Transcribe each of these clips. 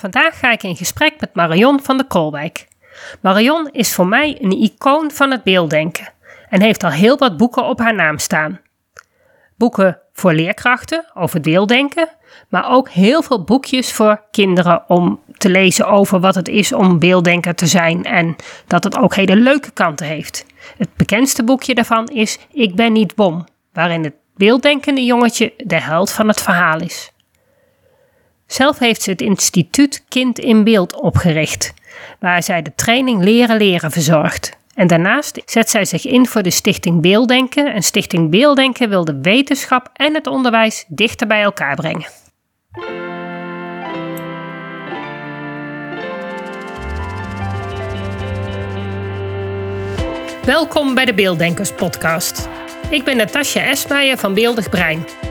Vandaag ga ik in gesprek met Marion van de Koolwijk. Marion is voor mij een icoon van het beelddenken en heeft al heel wat boeken op haar naam staan. Boeken voor leerkrachten over beelddenken, maar ook heel veel boekjes voor kinderen om te lezen over wat het is om beelddenker te zijn en dat het ook hele leuke kanten heeft. Het bekendste boekje daarvan is Ik ben niet bom, waarin het beelddenkende jongetje de held van het verhaal is. Zelf heeft ze het instituut Kind in Beeld opgericht, waar zij de training Leren Leren verzorgt. En daarnaast zet zij zich in voor de Stichting Beelddenken. En Stichting Beelddenken wil de wetenschap en het onderwijs dichter bij elkaar brengen. Welkom bij de Beelddenkers Podcast. Ik ben Natasja Esmeijer van Beeldig Brein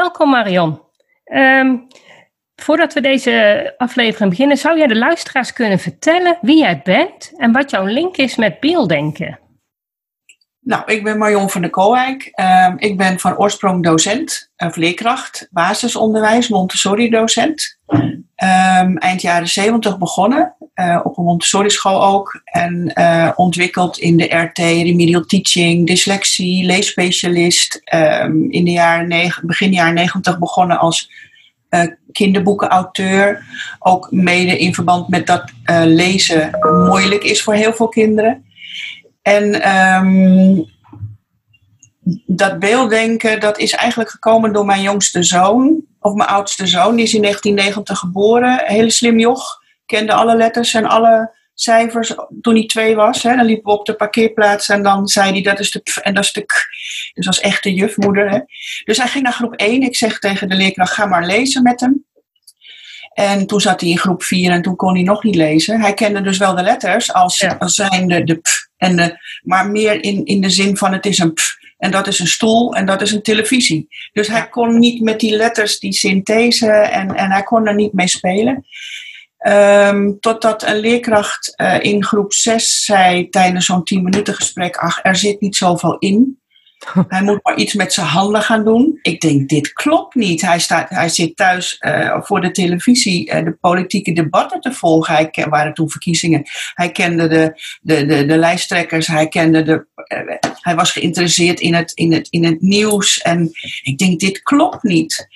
Welkom Marion. Ehm, voordat we deze aflevering beginnen, zou jij de luisteraars kunnen vertellen wie jij bent en wat jouw link is met beelddenken? Nou, ik ben Marion van der Koolwijk. Ehm, ik ben van oorsprong docent, of leerkracht, basisonderwijs, Montessori-docent. Ehm, eind jaren 70 begonnen, uh, op een Montessori-school ook. En uh, ontwikkeld in de RT, remedial teaching, dyslexie, leesspecialist. Um, in de jaren begin jaren 90 begonnen als uh, kinderboekenauteur. Ook mede in verband met dat lezen moeilijk is voor heel veel kinderen. En um, dat beelddenken, dat is eigenlijk gekomen door mijn jongste zoon, of mijn oudste zoon. Die is in 1990 geboren, hele slim joch. Kende alle letters en alle cijfers toen hij twee was. Hè. Dan liepen we op de parkeerplaats en dan zei hij dat is de p en dat is de k. Dus als echte jufmoeder. Hè. Dus hij ging naar groep 1. Ik zeg tegen de leerkracht, ga maar lezen met hem. En toen zat hij in groep 4 en toen kon hij nog niet lezen. Hij kende dus wel de letters als, als zijnde de p en de, maar meer in, in de zin van het is een p en dat is een stoel en dat is een televisie. Dus hij kon niet met die letters, die synthese en, en hij kon er niet mee spelen. Um, totdat een leerkracht uh, in groep 6 zei tijdens zo'n 10 minuten gesprek: Ach, er zit niet zoveel in. Hij moet maar iets met zijn handen gaan doen. Ik denk, dit klopt niet. Hij, staat, hij zit thuis uh, voor de televisie uh, de politieke debatten te volgen. Hij waren toen verkiezingen. Hij kende de, de, de, de lijsttrekkers. Hij, kende de, uh, hij was geïnteresseerd in het, in, het, in het nieuws. En ik denk, dit klopt niet.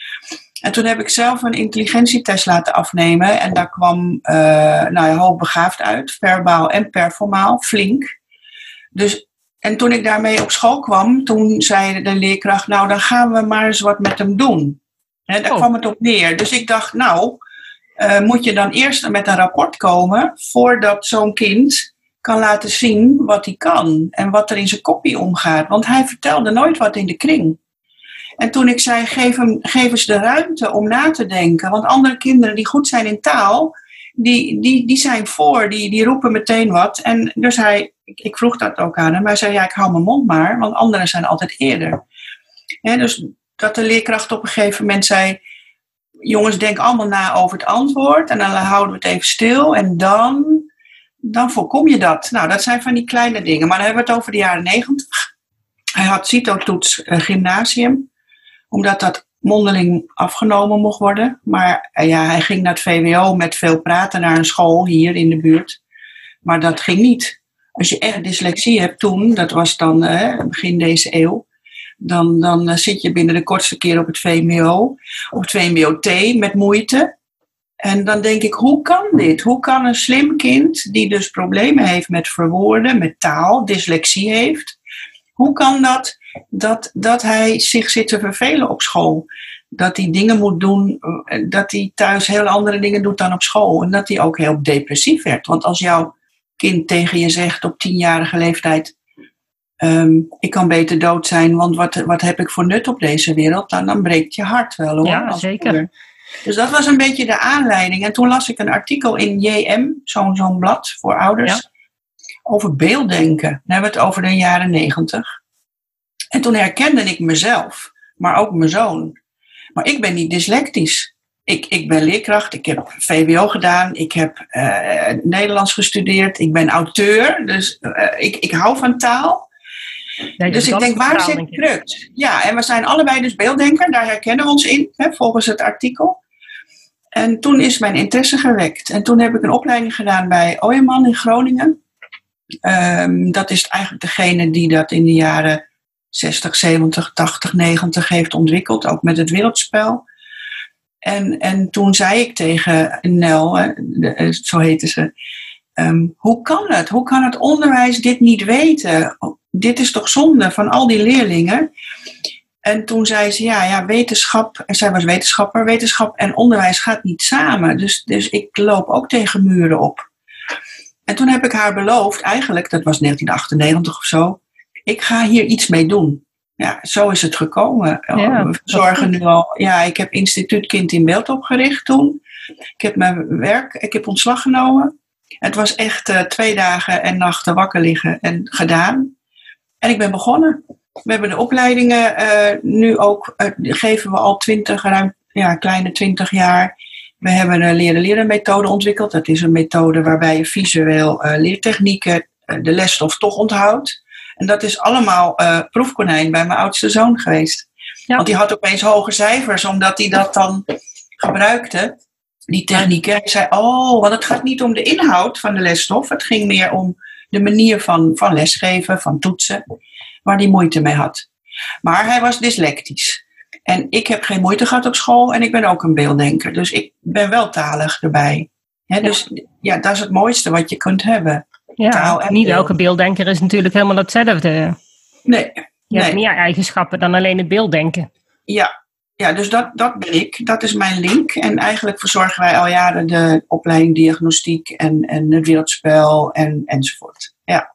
En toen heb ik zelf een intelligentietest laten afnemen. En daar kwam nou ja, hoogbegaafd uit. Verbaal en performaal. Flink. Dus en toen ik daarmee op school kwam, toen zei de leerkracht, nou dan gaan we maar eens wat met hem doen. He, daar oh. kwam het op neer. Dus ik dacht, nou, uh, moet je dan eerst met een rapport komen voordat zo'n kind kan laten zien wat hij kan en wat er in zijn kopie omgaat. Want hij vertelde nooit wat in de kring. En toen ik zei, geef, hem, geef eens de ruimte om na te denken. Want andere kinderen die goed zijn in taal, die, die, die zijn voor, die, die roepen meteen wat. En dus hij, ik, ik vroeg dat ook aan hem, maar hij zei, ja, ik hou mijn mond maar, want anderen zijn altijd eerder. dus dat de leerkracht op een gegeven moment zei, jongens, denk allemaal na over het antwoord en dan houden we het even stil en dan, dan voorkom je dat. Nou, dat zijn van die kleine dingen, maar dan hebben we het over de jaren negentig. Hij had CITO-toets uh, gymnasium, omdat dat mondeling afgenomen mocht worden. Maar uh, ja, hij ging naar het VWO met veel praten naar een school hier in de buurt. Maar dat ging niet. Als je echt dyslexie hebt toen, dat was dan uh, begin deze eeuw, dan, dan uh, zit je binnen de kortste keer op het VMBO, op het VMBO-T met moeite. En dan denk ik, hoe kan dit? Hoe kan een slim kind, die dus problemen heeft met verwoorden, met taal, dyslexie heeft, hoe kan dat dat, dat hij zich zit te vervelen op school. Dat hij dingen moet doen, eh, dat hij thuis heel andere dingen doet dan op school. En dat hij ook heel depressief werd. Want als jouw kind tegen je zegt op tienjarige leeftijd: um, Ik kan beter dood zijn, want wat, wat heb ik voor nut op deze wereld? Dan, dan breekt je hart wel hoor. Ja, zeker. Dus dat was een beetje de aanleiding. En toen las ik een artikel in JM, zo'n zo'n blad voor ouders, over beelddenken. Dan hebben we het over de jaren negentig. En toen herkende ik mezelf, maar ook mijn zoon. Maar ik ben niet dyslectisch. Ik, ik ben leerkracht, ik heb VWO gedaan, ik heb uh, Nederlands gestudeerd, ik ben auteur, dus uh, ik, ik hou van taal. Ja, dus ik denk, waar zit crux? Ja, en we zijn allebei dus beelddenker, daar herkennen we ons in, hè, volgens het artikel. En toen is mijn interesse gewekt. En toen heb ik een opleiding gedaan bij Ooyeman in Groningen. Um, dat is eigenlijk degene die dat in de jaren 60, 70, 80, 90 heeft ontwikkeld, ook met het wereldspel. En, en toen zei ik tegen Nel, eh, zo heette ze, um, hoe kan het? Hoe kan het onderwijs dit niet weten? Dit is toch zonde van al die leerlingen? En toen zei ze, ja, ja, wetenschap, en zij was wetenschapper, wetenschap en onderwijs gaat niet samen. Dus, dus ik loop ook tegen muren op. En toen heb ik haar beloofd, eigenlijk, dat was 1998 of zo, ik ga hier iets mee doen. Ja, zo is het gekomen. Ja, we zorgen nu al, ja, ik heb Instituut Kind in Beeld opgericht toen. Ik heb mijn werk, ik heb ontslag genomen. Het was echt uh, twee dagen en nachten wakker liggen en gedaan. En ik ben begonnen. We hebben de opleidingen uh, nu ook, uh, geven we al twintig, ruim ja, kleine twintig jaar. We hebben een leren leren methode ontwikkeld. Dat is een methode waarbij je visueel leertechnieken de lesstof toch onthoudt. En dat is allemaal uh, proefkonijn bij mijn oudste zoon geweest. Want die had opeens hoge cijfers, omdat hij dat dan gebruikte, die technieken. Hij zei, oh, want het gaat niet om de inhoud van de lesstof. Het ging meer om de manier van, van lesgeven, van toetsen, waar hij moeite mee had. Maar hij was dyslectisch. En ik heb geen moeite gehad op school en ik ben ook een beelddenker. Dus ik ben wel talig erbij. dus ja, dat is het mooiste wat je kunt hebben. Ja, niet elke beelddenker is natuurlijk helemaal hetzelfde. Nee. Je hebt meer eigenschappen dan alleen het beelddenken. Ja, ja dus dat, dat ben ik. Dat is mijn link. En eigenlijk verzorgen wij al jaren de opleiding diagnostiek en, en het wereldspel en, enzovoort. Ja.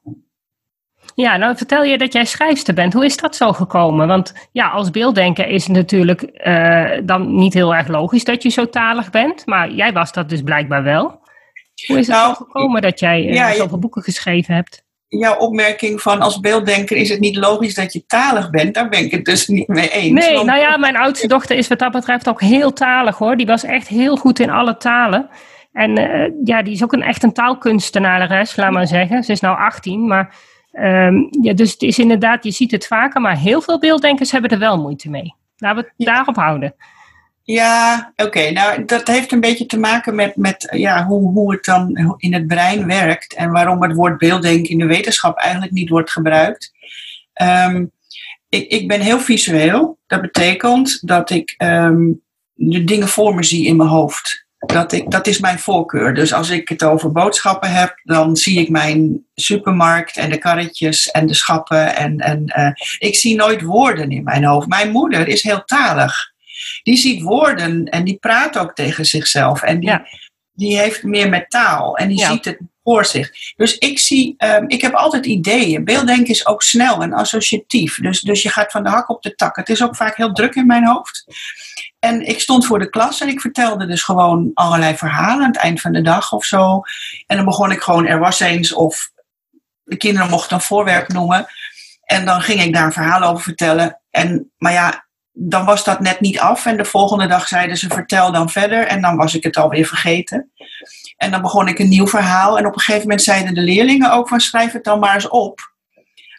Ja, nou vertel je dat jij schrijfster bent. Hoe is dat zo gekomen? Want ja, als beelddenker is het natuurlijk uh, dan niet heel erg logisch dat je zo talig bent. Maar jij was dat dus blijkbaar wel. Hoe is het nou, gekomen dat jij uh, zoveel boeken geschreven hebt? Jouw opmerking van als beelddenker is het niet logisch dat je talig bent, daar ben ik het dus niet mee eens. Nee, nou ja, mijn oudste dochter is wat dat betreft ook heel talig hoor. Die was echt heel goed in alle talen. En uh, ja, die is ook een, echt een taalkunstenares, laat maar zeggen. Ze is nou 18, maar um, ja, dus het is inderdaad, je ziet het vaker, maar heel veel beelddenkers hebben er wel moeite mee. Laten we het daarop houden. Ja, oké. Nou, dat heeft een beetje te maken met, met ja, hoe, hoe het dan in het brein werkt en waarom het woord beelddenken in de wetenschap eigenlijk niet wordt gebruikt. Um, ik, ik ben heel visueel. Dat betekent dat ik um, de dingen voor me zie in mijn hoofd. Dat, ik, dat is mijn voorkeur. Dus als ik het over boodschappen heb, dan zie ik mijn supermarkt en de karretjes en de schappen. En, en uh, ik zie nooit woorden in mijn hoofd. Mijn moeder is heel talig die ziet woorden en die praat ook tegen zichzelf. En die, die heeft meer met taal en die ziet het voor zich. Dus ik zie, um, ik heb altijd ideeën. Beelddenken is ook snel en associatief. Dus, dus je gaat van de hak op de tak. Het is ook vaak heel druk in mijn hoofd. En ik stond voor de klas en ik vertelde dus gewoon allerlei verhalen aan het eind van de dag of zo. En dan begon ik gewoon, er was eens, of de kinderen mochten een voorwerp noemen. En dan ging ik daar een verhaal over vertellen. En, maar ja, dan was dat net niet af. En de volgende dag zeiden ze: vertel dan verder. En dan was ik het alweer vergeten. En dan begon ik een nieuw verhaal. En op een gegeven moment zeiden de leerlingen ook: van schrijf het dan maar eens op.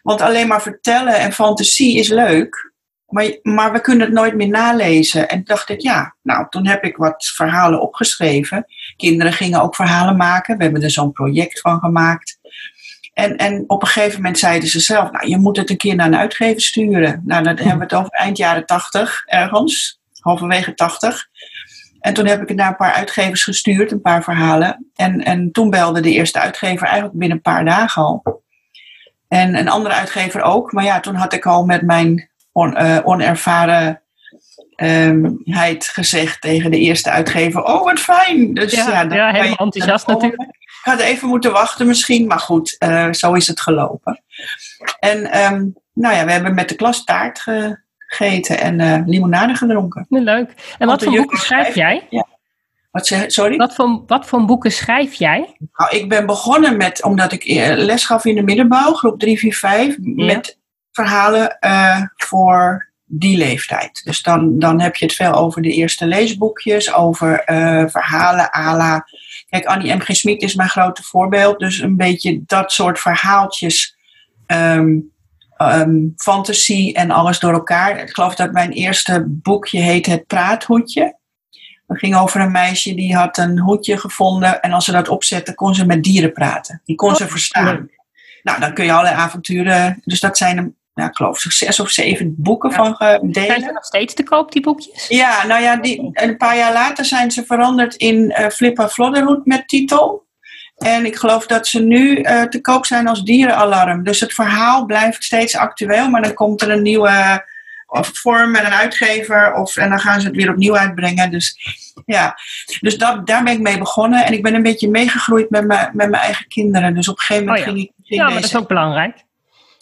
Want alleen maar vertellen en fantasie is leuk. Maar, maar we kunnen het nooit meer nalezen. En dacht ik, ja, nou, toen heb ik wat verhalen opgeschreven. Kinderen gingen ook verhalen maken. We hebben er zo'n project van gemaakt. En, en op een gegeven moment zeiden ze zelf, nou, je moet het een keer naar een uitgever sturen. Nou, dan hebben we het over eind jaren tachtig ergens, halverwege tachtig. En toen heb ik het naar een paar uitgevers gestuurd, een paar verhalen. En, en toen belde de eerste uitgever eigenlijk binnen een paar dagen al. En een andere uitgever ook. Maar ja, toen had ik al met mijn on, uh, onervarenheid gezegd tegen de eerste uitgever: Oh, wat fijn! Dus ja, ja, ja helemaal enthousiast natuurlijk. Ik had even moeten wachten misschien, maar goed, uh, zo is het gelopen. En um, nou ja, we hebben met de klas taart ge, gegeten en uh, limonade gedronken. leuk. En wat voor boeken schrijf jij? Ja. Wat sorry? Wat voor, wat voor boeken schrijf jij? Nou, ik ben begonnen met, omdat ik les gaf in de middenbouw, groep 3, 4, 5, met verhalen uh, voor die leeftijd. Dus dan, dan heb je het veel over de eerste leesboekjes, over uh, verhalen ala. Kijk, Annie M. G. Smit is mijn grote voorbeeld. Dus een beetje dat soort verhaaltjes. Um, um, fantasie en alles door elkaar. Ik geloof dat mijn eerste boekje heet Het Praathoedje. Dat ging over een meisje die had een hoedje gevonden. En als ze dat opzette, kon ze met dieren praten. Die kon ze oh, verstaan. Nou, dan kun je alle avonturen. Dus dat zijn nou, ik geloof zes of zeven boeken van gedeeld. Zijn ze nog steeds te koop, die boekjes? Ja, nou ja, die, een paar jaar later zijn ze veranderd in uh, Flippa Flodderhoed met titel. En ik geloof dat ze nu uh, te koop zijn als dierenalarm. Dus het verhaal blijft steeds actueel, maar dan komt er een nieuwe of vorm en een uitgever. Of, en dan gaan ze het weer opnieuw uitbrengen. Dus ja, dus dat, daar ben ik mee begonnen. En ik ben een beetje meegegroeid met, mijn met mijn eigen kinderen. Dus op een gegeven moment oh, ging ik. ja, maar dat is ook belangrijk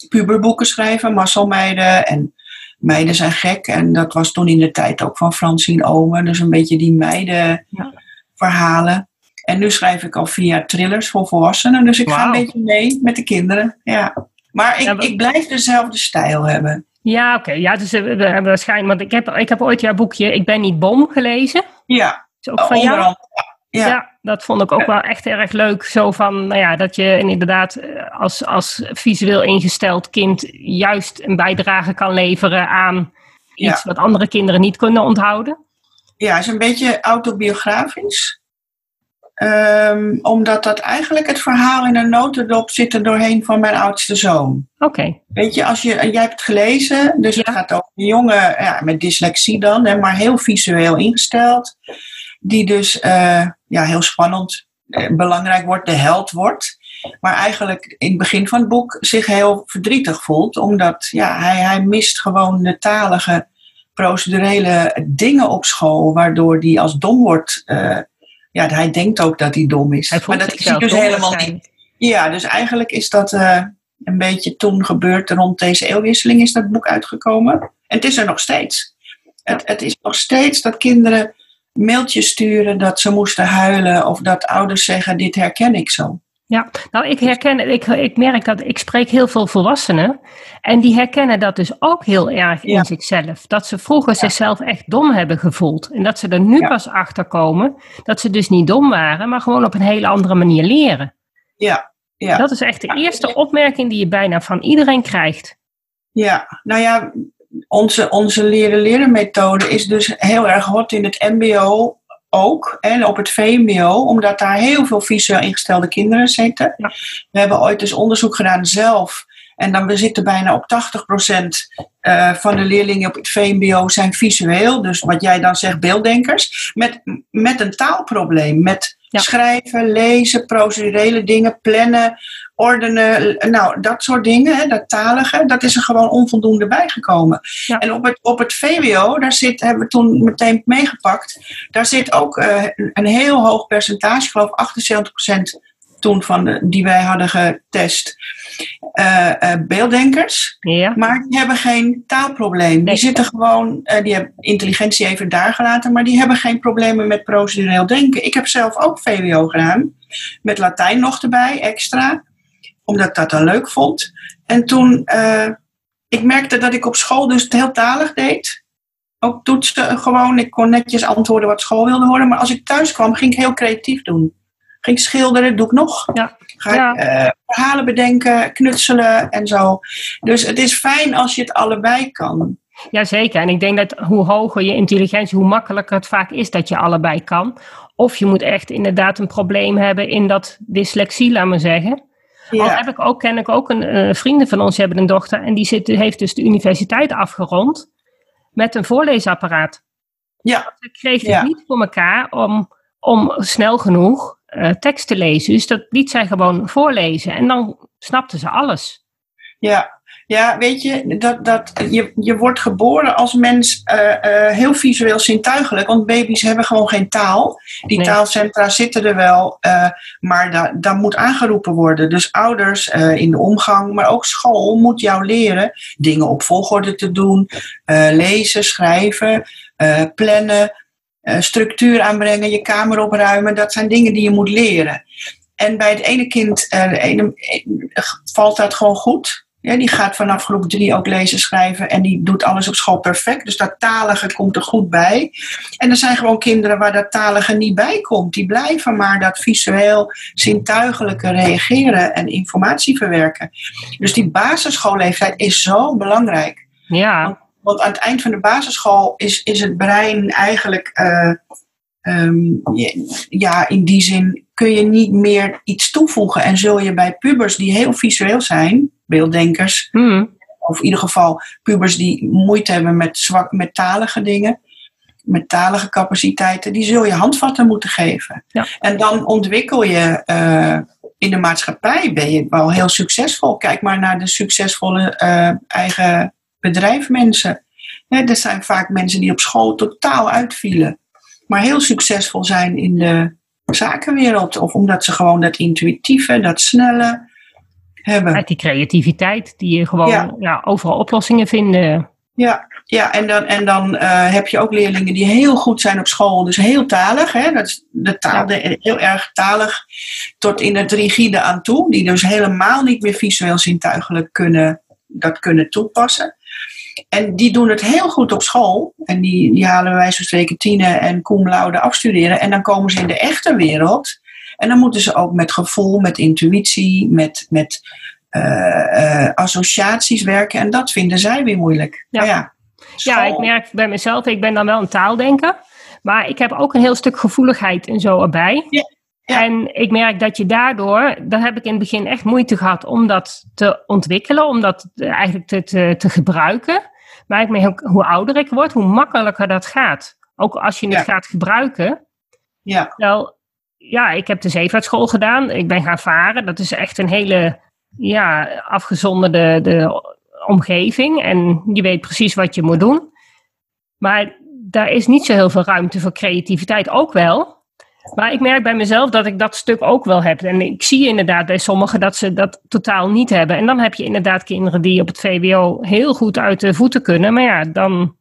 puberboeken schrijven, Masselmeiden en Meiden zijn gek. En dat was toen in de tijd ook van Francine Omen. Dus een beetje die meidenverhalen. En nu schrijf ik al via thrillers voor volwassenen. Dus ik ga een beetje mee met de kinderen. Ja. Maar ik, ik blijf dezelfde stijl hebben. Ja, oké. Ja, dus we hebben waarschijnlijk. Want ik heb, ik heb ooit jouw boekje Ik ben niet bom gelezen. Ja. Is ook van jou? Ja. ja. dat vond ik ook wel echt erg leuk. Zo van, nou ja, dat je inderdaad eh, als, als visueel ingesteld kind juist een bijdrage kan leveren aan iets wat andere kinderen niet kunnen onthouden. Ja, is een beetje autobiografisch. Um, omdat dat eigenlijk het verhaal in een notendop zit er doorheen van mijn oudste zoon. Oké. Weet je, als je, jij hebt het gelezen, dus het gaat over een jongen ja, met dyslexie dan, hè, maar heel visueel ingesteld. Die dus uh, ja, heel spannend, eh, belangrijk wordt, de held wordt. Maar eigenlijk in het begin van het boek zich heel verdrietig voelt. Omdat ja, hij, hij mist gewoon de talige, procedurele dingen op school. Waardoor hij als dom wordt. Uh, ja, hij denkt ook dat hij dom is. Hij maar dat is dus helemaal niet. Ja, dus eigenlijk is dat uh, een beetje toen gebeurd. Rond deze eeuwwisseling is dat boek uitgekomen. En het is er nog steeds. Het, het is nog steeds dat kinderen mailtjes sturen dat ze moesten huilen of dat ouders zeggen: Dit herken ik zo. Ja, nou ik herken, ik, ik merk dat ik spreek heel veel volwassenen en die herkennen dat dus ook heel erg in zichzelf. Dat ze vroeger zichzelf echt dom hebben gevoeld en dat ze er nu pas achter komen dat ze dus niet dom waren, maar gewoon op een hele andere manier leren. Ja, ja. Dat is echt de eerste opmerking die je bijna van iedereen krijgt. Ja, nou ja, onze, onze leren-leren methode is dus heel erg hot in het mbo ook. En op het VMBO, omdat daar heel veel visueel ingestelde kinderen zitten. We hebben ooit dus onderzoek gedaan zelf. En dan we zitten bijna op 80% uh, van de leerlingen op het VMBO zijn visueel. Dus wat jij dan zegt, beelddenkers. Met, met een taalprobleem. Met schrijven, lezen, procedurele dingen, plannen, ordenen, nou, dat soort dingen, hè, dat talige, dat is er gewoon onvoldoende bijgekomen. En op het, op het VWO, daar zit, hebben we toen meteen meegepakt, daar zit ook uh, een heel hoog percentage, ik geloof 78% toen van de, die wij hadden getest, uh, uh, beelddenkers. Ja. Maar die hebben geen taalprobleem. Die zitten gewoon, uh, die hebben intelligentie even daar gelaten, maar die hebben geen problemen met procedureel denken. Ik heb zelf ook VWO gedaan, met Latijn nog erbij, extra omdat ik dat dan leuk vond. En toen, uh, ik merkte dat ik op school dus heel talig deed. Ook toetsen gewoon, ik kon netjes antwoorden wat school wilde horen. Maar als ik thuis kwam, ging ik heel creatief doen. Ging schilderen, doe ik nog. Ja. Ga ik uh, verhalen bedenken, knutselen en zo. Dus het is fijn als je het allebei kan. Jazeker, en ik denk dat hoe hoger je intelligentie, hoe makkelijker het vaak is dat je allebei kan. Of je moet echt inderdaad een probleem hebben in dat dyslexie, laat maar zeggen. Ja. Al heb ik ook, ken ik ook een uh, vrienden van ons, die hebben een dochter en die zit, heeft dus de universiteit afgerond met een voorleesapparaat. Ja. Ze kreeg het niet voor elkaar om, om snel genoeg uh, tekst te lezen. Dus dat liet zij gewoon voorlezen en dan snapte ze alles. Ja, Ja, weet je, dat, dat, je, je wordt geboren als mens uh, uh, heel visueel zintuigelijk. Want baby's hebben gewoon geen taal. Die Nee. taalcentra zitten er wel, uh, maar daar daar moet aangeroepen worden. Dus ouders in de omgang, maar ook school moet jou leren dingen op volgorde te doen. lezen, schrijven, plannen, structuur aanbrengen, je kamer opruimen. Dat zijn dingen die je moet leren. En bij het ene kind de ene, valt dat gewoon goed. Ja, die gaat vanaf groep drie ook lezen, schrijven en die doet alles op school perfect. Dus dat talige komt er goed bij. En er zijn gewoon kinderen waar dat talige niet bij komt. Die blijven maar dat visueel zintuigelijke reageren en informatie verwerken. Dus die basisschoolleeftijd is zo belangrijk. Ja. Want, want aan het eind van de basisschool is, is het brein eigenlijk, uh, um, ja, in die zin kun je niet meer iets toevoegen. En zul je bij pubers die heel visueel zijn, beelddenkers, hmm. of in ieder geval pubers die moeite hebben met, zwak, met talige dingen, met talige capaciteiten, die zul je handvatten moeten geven. Ja. En dan ontwikkel je uh, in de maatschappij, ben je wel heel succesvol. Kijk maar naar de succesvolle uh, eigen bedrijfsmensen. Ja, er zijn vaak mensen die op school totaal uitvielen, maar heel succesvol zijn in de zakenwereld. Of omdat ze gewoon dat intuïtieve, dat snelle hebben. Uit die creativiteit, die je gewoon ja. Ja, overal oplossingen vinden. Ja, ja en dan, en dan uh, heb je ook leerlingen die heel goed zijn op school, dus heel talig. Hè? Dat is de taal, de, heel erg talig tot in het rigide aan toe. Die dus helemaal niet meer visueel zintuigelijk kunnen, dat kunnen toepassen. En die doen het heel goed op school. En die, die halen wijze van spreken tienen en cum laude afstuderen. En dan komen ze in de echte wereld. En dan moeten ze ook met gevoel, met intuïtie, met, met uh, uh, associaties werken. En dat vinden zij weer moeilijk. Ja. ja, ja, ik merk bij mezelf, ik ben dan wel een taaldenker. Maar ik heb ook een heel stuk gevoeligheid en zo erbij. Ja. Ja. En ik merk dat je daardoor, daar heb ik in het begin echt moeite gehad om dat te ontwikkelen, om dat eigenlijk te, te, te gebruiken. Maar ik merk hoe ouder ik word, hoe makkelijker dat gaat. Ook als je het Ja. gaat gebruiken. Ja, Wel, ja, ik heb de zeevaartschool gedaan. Ik ben gaan varen. Dat is echt een hele ja, afgezonderde de omgeving. En je weet precies wat je moet doen. Maar daar is niet zo heel veel ruimte voor creativiteit. Ook wel. Maar ik merk bij mezelf dat ik dat stuk ook wel heb. En ik zie inderdaad bij sommigen dat ze dat totaal niet hebben. En dan heb je inderdaad kinderen die op het VWO heel goed uit de voeten kunnen. Maar ja, dan.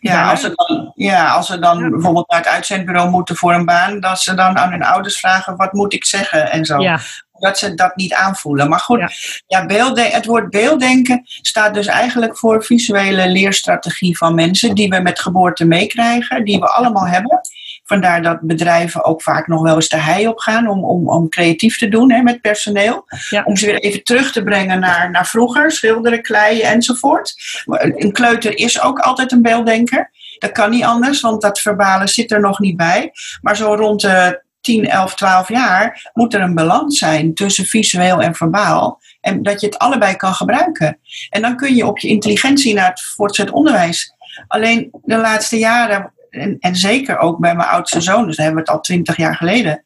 Ja, als ze dan, ja, als ze dan Ja. bijvoorbeeld naar het uitzendbureau moeten voor een baan, dat ze dan aan hun ouders vragen: wat moet ik zeggen en zo. Ja, Dat ze dat niet aanvoelen. Maar goed, Ja. beeldde- het woord beelddenken staat dus eigenlijk voor visuele leerstrategie van mensen die we met geboorte meekrijgen, die we allemaal hebben. Vandaar dat bedrijven ook vaak nog wel eens de hei op gaan om, om, om creatief te doen hè, met personeel. Ja. Om ze weer even terug te brengen naar, naar vroeger, schilderen, kleien enzovoort. Een kleuter is ook altijd een beelddenker. Dat kan niet anders, want dat verbale zit er nog niet bij. Maar zo rond de 10, 11, 12 jaar moet er een balans zijn tussen visueel en verbaal. En dat je het allebei kan gebruiken. En dan kun je op je intelligentie naar het voortgezet onderwijs. Alleen de laatste jaren, en, en zeker ook bij mijn oudste zoon, dus daar hebben we het al 20 jaar geleden.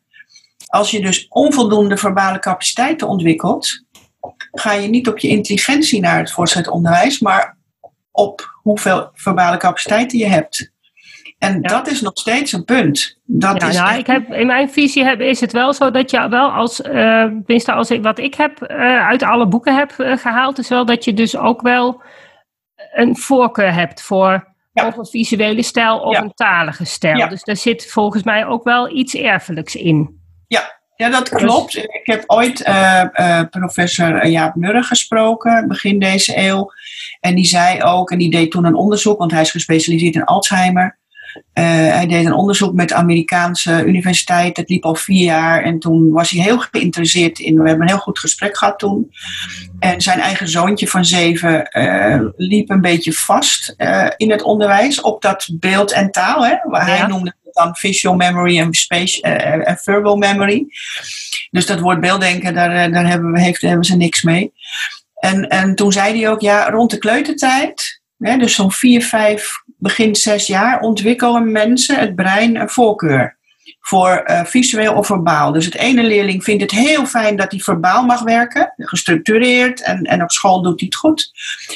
Als je dus onvoldoende verbale capaciteiten ontwikkelt, ga je niet op je intelligentie naar het voortgezet onderwijs, maar op hoeveel verbale capaciteiten je hebt. En Ja. dat is nog steeds een punt. Dat ja is nou, echt- ik heb, in mijn visie heb, is het wel zo dat je wel als, tenminste als ik, wat ik heb eh, uit alle boeken heb eh, gehaald, is wel dat je dus ook wel een voorkeur hebt voor Ja. of een visuele stijl of Ja. een talige stijl. Ja. Dus daar zit volgens mij ook wel iets erfelijks in. Ja, dat klopt. Ik heb ooit eh, eh, professor Jaap Murren gesproken, begin deze eeuw. En die zei ook, en die deed toen een onderzoek, want hij is gespecialiseerd in Alzheimer. Eh, hij deed een onderzoek met de Amerikaanse universiteit. Het liep al vier jaar. En toen was hij heel geïnteresseerd in. We hebben een heel goed gesprek gehad toen. En zijn eigen zoontje van zeven eh, liep een beetje vast eh, in het onderwijs op dat beeld en taal. Hè? Waar Ja. Hij noemde het dan visual memory en space, verbal memory. Dus dat woord beelddenken, daar, daar hebben, we, heeft, hebben ze niks mee. En, en toen zei hij ook, ja, rond de kleutertijd, hè, dus zo'n vier, vijf, begin zes jaar, ontwikkelen mensen het brein een voorkeur. voor eh, visueel of verbaal. Dus het ene leerling vindt het heel fijn dat hij verbaal mag werken, gestructureerd en, en op school doet hij het goed.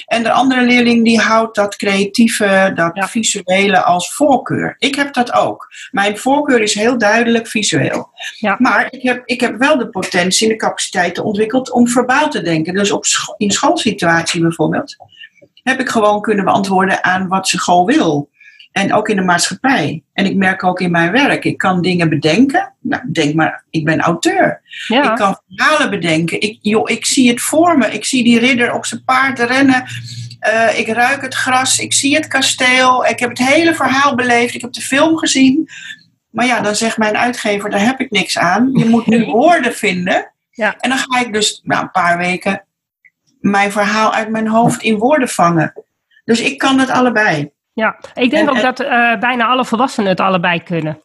En de andere leerling die houdt dat creatieve, dat visuele als voorkeur. Ik heb dat ook. Mijn voorkeur is heel duidelijk visueel. Ja. Maar ik heb, ik heb wel de potentie en de capaciteiten ontwikkeld om verbaal te denken. Dus op in schoolsituatie bijvoorbeeld heb ik gewoon kunnen beantwoorden aan wat ze gewoon wil. En ook in de maatschappij. En ik merk ook in mijn werk, ik kan dingen bedenken. Nou, denk maar, ik ben auteur. Ik kan verhalen bedenken. Ik, joh, ik zie het voor me. Ik zie die ridder op zijn paard rennen. Uh, ik ruik het gras. Ik zie het kasteel. Ik heb het hele verhaal beleefd. Ik heb de film gezien. Maar ja, dan zegt mijn uitgever, daar heb ik niks aan. Je moet nu woorden vinden. Ja. En dan ga ik dus nou, een paar weken mijn verhaal uit mijn hoofd in woorden vangen. Dus ik kan het allebei. Ja, ik denk ook dat uh, bijna alle volwassenen het allebei kunnen.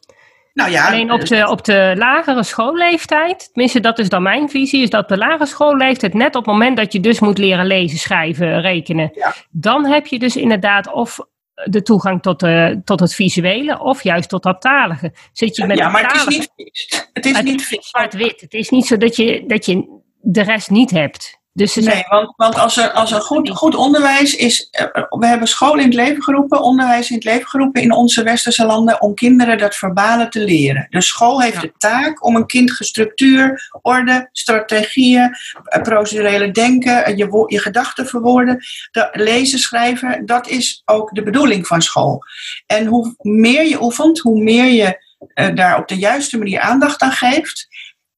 Nou ja, Alleen op de, op de lagere schoolleeftijd, tenminste dat is dan mijn visie, is dat de lagere schoolleeftijd net op het moment dat je dus moet leren lezen, schrijven, rekenen, ja. dan heb je dus inderdaad of de toegang tot, de, tot het visuele of juist tot dat talige. Zit je met ja, maar het is niet. Het is niet zwart-wit. Het is niet zo dat je, dat je de rest niet hebt. Dus nee, want, want als er, als er goed, goed onderwijs is. Eh, we hebben school in het leven geroepen, onderwijs in het leven geroepen in onze westerse landen om kinderen dat verbale te leren. Dus school heeft de taak om een kind gestructuur, orde, strategieën, eh, procedurele denken, eh, je, je gedachten verwoorden, lezen, schrijven. Dat is ook de bedoeling van school. En hoe meer je oefent, hoe meer je daar op de juiste manier aandacht aan geeft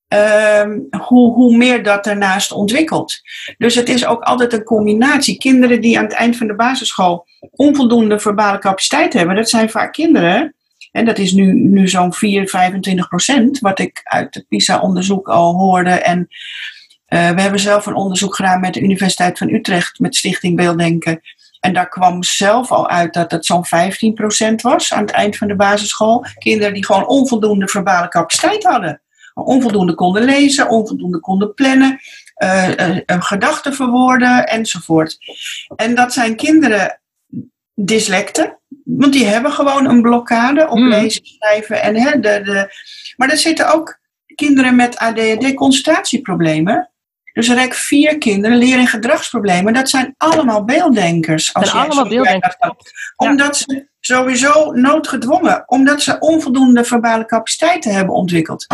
Ehm, hoe, hoe meer dat daarnaast ontwikkelt. Dus het is ook altijd een combinatie. Kinderen die aan het eind van de basisschool onvoldoende verbale capaciteit hebben, dat zijn vaak kinderen. En dat is nu, nu zo'n 4, 25 procent, wat ik uit het PISA-onderzoek al hoorde. En uh, we hebben zelf een onderzoek gedaan met de Universiteit van Utrecht, met Stichting Beelddenken. En daar kwam zelf al uit dat het zo'n 15% was aan het eind van de basisschool. Kinderen die gewoon onvoldoende verbale capaciteit hadden onvoldoende konden lezen, onvoldoende konden plannen, uh, gedachten verwoorden enzovoort. En dat zijn kinderen dyslecten, want die hebben gewoon een blokkade op mm. lezen, schrijven en hè, de, de. Maar er zitten ook kinderen met ADHD concentratieproblemen. Dus er zijn vier kinderen leren gedragsproblemen. Dat zijn allemaal beelddenkers. Als zijn allemaal beelddenkers. Omdat ze sowieso noodgedwongen, omdat ze onvoldoende verbale capaciteiten hebben ontwikkeld.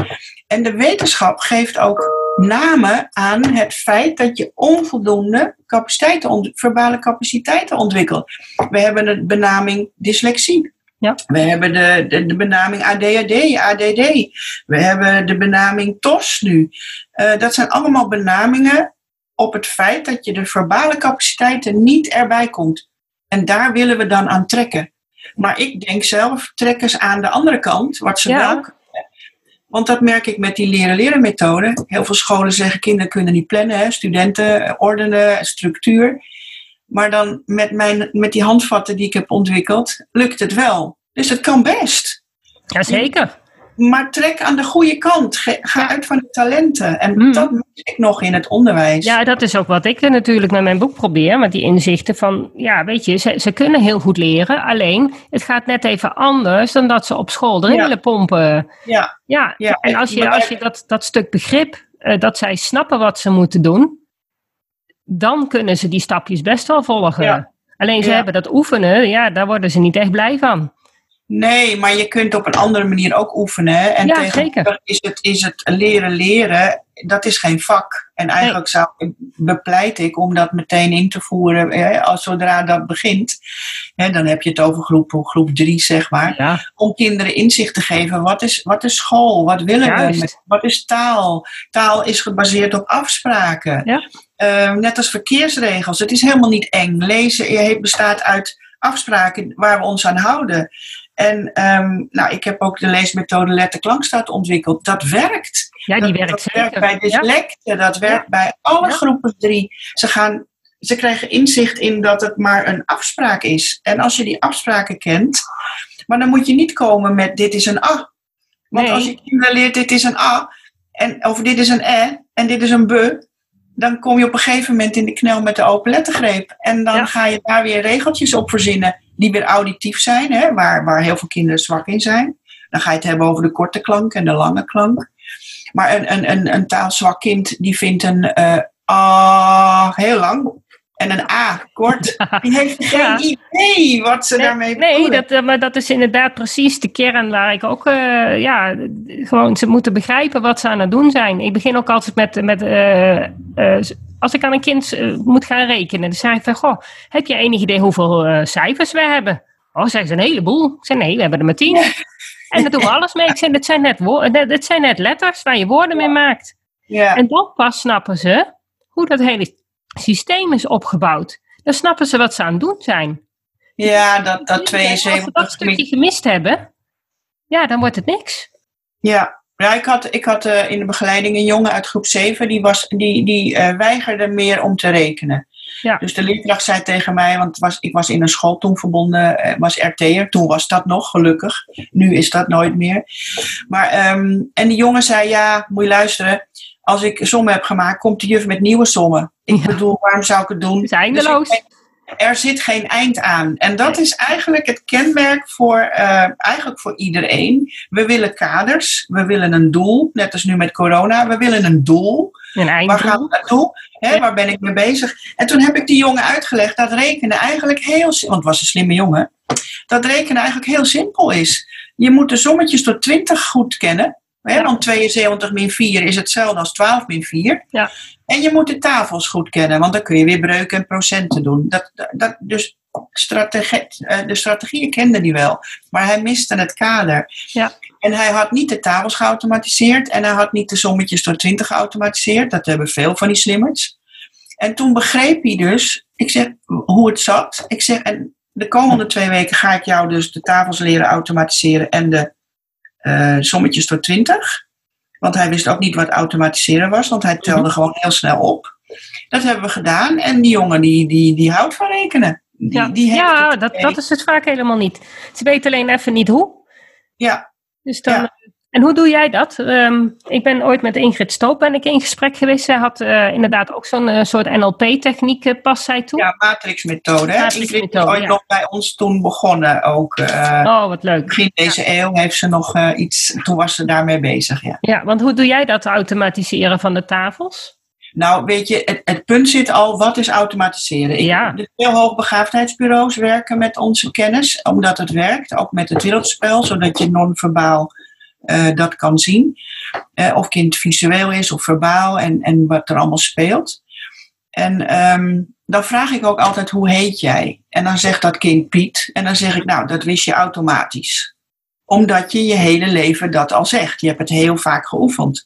En de wetenschap geeft ook namen aan het feit dat je onvoldoende capaciteiten, verbale capaciteiten ontwikkelt. We hebben de benaming dyslexie. Ja. We hebben de, de, de, benaming ADHD, ADD. We hebben de benaming TOS nu. Uh, dat zijn allemaal benamingen op het feit dat je de verbale capaciteiten niet erbij komt. En daar willen we dan aan trekken. Maar ik denk zelf, trekkers aan de andere kant, wat ze ja. wel want dat merk ik met die leren-leren methode. Heel veel scholen zeggen kinderen kunnen niet plannen, hè? studenten eh, ordenen, structuur. Maar dan met, mijn, met die handvatten die ik heb ontwikkeld, lukt het wel. Dus het kan best. Jazeker maar trek aan de goede kant. Ga uit van de talenten. En mm. dat mis ik nog in het onderwijs. Ja, dat is ook wat ik natuurlijk met mijn boek probeer. Met die inzichten van, ja, weet je, ze, ze kunnen heel goed leren. Alleen, het gaat net even anders dan dat ze op school erin willen pompen. Ja. ja. ja. En als je, als je dat, dat stuk begrip, uh, dat zij snappen wat ze moeten doen, dan kunnen ze die stapjes best wel volgen. Alleen ze hebben dat oefenen, ja, daar worden ze niet echt blij van. Nee, maar je kunt op een andere manier ook oefenen. En ja, zeker. Is het, is het leren leren, dat is geen vak. En eigenlijk zou, bepleit ik om dat meteen in te voeren, hè, als zodra dat begint. Hè, dan heb je het over groep, groep drie, zeg maar. Om kinderen inzicht te geven, wat is, wat is school? Wat willen we? Met, wat is taal? Taal is gebaseerd op afspraken. Ja. Uh, net als verkeersregels. Het is helemaal niet eng. Lezen bestaat uit afspraken waar we ons aan houden. En um, nou, ik heb ook de leesmethode letter-klankstaat ontwikkeld. Dat werkt. Ja, die werkt dat, werkt bij dyslecten, dat werkt bij alle groepen drie. Ze, gaan, ze krijgen inzicht in dat het maar een afspraak is. En als je die afspraken kent, maar dan moet je niet komen met dit is een A. Want als je kinderen leert dit is een A, en, of dit is een E en dit is een B, dan kom je op een gegeven moment in de knel met de open lettergreep. En dan ga je daar weer regeltjes op verzinnen die weer auditief zijn, hè, waar, waar heel veel kinderen zwak in zijn. Dan ga je het hebben over de korte klank en de lange klank. Maar een, een, een, een taalzwak kind die vindt een uh, ah heel lang en een A kort. Die heeft geen idee wat ze daarmee bedoelen. Nee, dat, maar dat is inderdaad precies de kern waar ik ook, uh, ja, gewoon ze moeten begrijpen wat ze aan het doen zijn. Ik begin ook altijd met, met uh, uh, als ik aan een kind moet gaan rekenen, dan zeg ik van, goh, heb je enig idee hoeveel cijfers we hebben? Oh, zeggen ze een heleboel. Ik zeg, nee, we hebben er maar tien. en daar doen we alles mee. Ik dit zijn net, dit zijn net letters waar je woorden mee maakt. Ja. En dan pas snappen ze hoe dat hele systeem is opgebouwd. Dan snappen ze wat ze aan het doen zijn. Ja, dat, dat 72... Als we dat stukje gemist hebben, ja, dan wordt het niks. Ja, ja ik had, ik had uh, in de begeleiding een jongen uit groep 7, die, was, die, die uh, weigerde meer om te rekenen. Ja. Dus de leerkracht zei tegen mij, want was, ik was in een school toen verbonden, uh, was RT'er. Toen was dat nog, gelukkig. Nu is dat nooit meer. Maar, um, en die jongen zei, ja, moet je luisteren als ik sommen heb gemaakt, komt de juf met nieuwe sommen. Ik bedoel, waarom zou ik het doen? Het is eindeloos. Dus er zit geen eind aan. En dat is eigenlijk het kenmerk voor, uh, eigenlijk voor iedereen. We willen kaders, we willen een doel, net als nu met corona. We willen een doel. Een Waar gaan we naartoe? Hè, waar ben ik mee bezig? En toen heb ik die jongen uitgelegd dat rekenen eigenlijk heel, want het was een slimme jongen, dat rekenen eigenlijk heel simpel is. Je moet de sommetjes tot 20 goed kennen. Hè, Want 72 min 4 is hetzelfde als 12 min 4. Ja. En je moet de tafels goed kennen, want dan kun je weer breuken en procenten doen. Dat, dat, dus strategie, eh, de strategieën kende hij wel, maar hij miste het kader. Ja. En hij had niet de tafels geautomatiseerd en hij had niet de sommetjes tot 20 geautomatiseerd. Dat hebben veel van die slimmers. En toen begreep hij dus, ik zeg, hoe het zat. Ik zeg, en de komende twee weken ga ik jou dus de tafels leren automatiseren en de uh, sommetjes tot 20. Want hij wist ook niet wat automatiseren was, want hij telde mhm. gewoon heel snel op. Dat hebben we gedaan en die jongen die, die, die houdt van rekenen. Die, ja, die ja dat, dat is het vaak helemaal niet. Ze weten alleen even niet hoe. Ja. Dus dan, en hoe doe jij dat? Ehm, ik ben ooit met Ingrid Stoop ben ik in gesprek geweest. Zij had uh, inderdaad ook zo'n uh, soort NLP-techniek uh, pas zij toe. Ja, matrixmethode. Matrix Ingrid is ooit ja. nog bij ons toen begonnen ook. oh, wat leuk. Begin deze ja. eeuw heeft ze nog iets, toen was ze daarmee bezig, ja. Ja, want hoe doe jij dat automatiseren van de tafels? Nou, weet je, het, het, punt zit al, wat is automatiseren? Ja. De veel hoogbegaafdheidsbureaus werken met onze kennis, omdat het werkt, ook met het wereldspel, zodat je non-verbaal uh, dat kan zien. Uh, of kind visueel is of verbaal en, en wat er allemaal speelt. En um, dan vraag ik ook altijd, hoe heet jij? En dan zegt dat kind Piet. En dan zeg ik, nou, dat wist je automatisch. Omdat je je hele leven dat al zegt. Je hebt het heel vaak geoefend.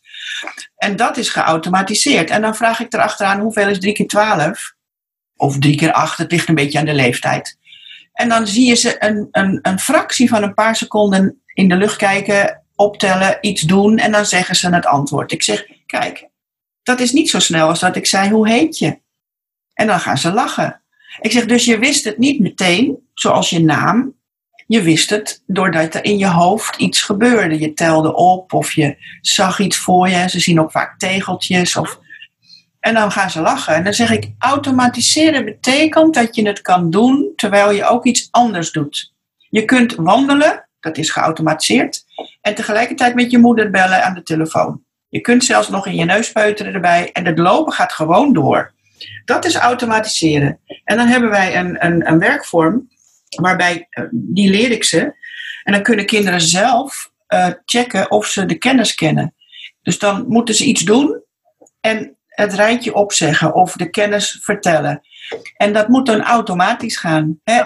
En dat is geautomatiseerd. En dan vraag ik erachteraan, hoeveel is 3 keer 12? Of 3 keer 8, het ligt een beetje aan de leeftijd. En dan zie je ze een, een, een fractie van een paar seconden in de lucht kijken optellen, iets doen en dan zeggen ze het antwoord. Ik zeg, kijk, dat is niet zo snel als dat ik zei, hoe heet je? En dan gaan ze lachen. Ik zeg, dus je wist het niet meteen, zoals je naam. Je wist het doordat er in je hoofd iets gebeurde. Je telde op of je zag iets voor je. Ze zien ook vaak tegeltjes. Of... En dan gaan ze lachen. En dan zeg ik, automatiseren betekent dat je het kan doen terwijl je ook iets anders doet. Je kunt wandelen, dat is geautomatiseerd. En tegelijkertijd met je moeder bellen aan de telefoon. Je kunt zelfs nog in je neus peuteren erbij en het lopen gaat gewoon door. Dat is automatiseren. En dan hebben wij een, een, een werkvorm waarbij, eh, die leer ik ze. En dan kunnen kinderen zelf uh, checken of ze de kennis kennen. Dus dan moeten ze iets doen en het rijtje opzeggen of de kennis vertellen. En dat moet dan automatisch gaan. Hè?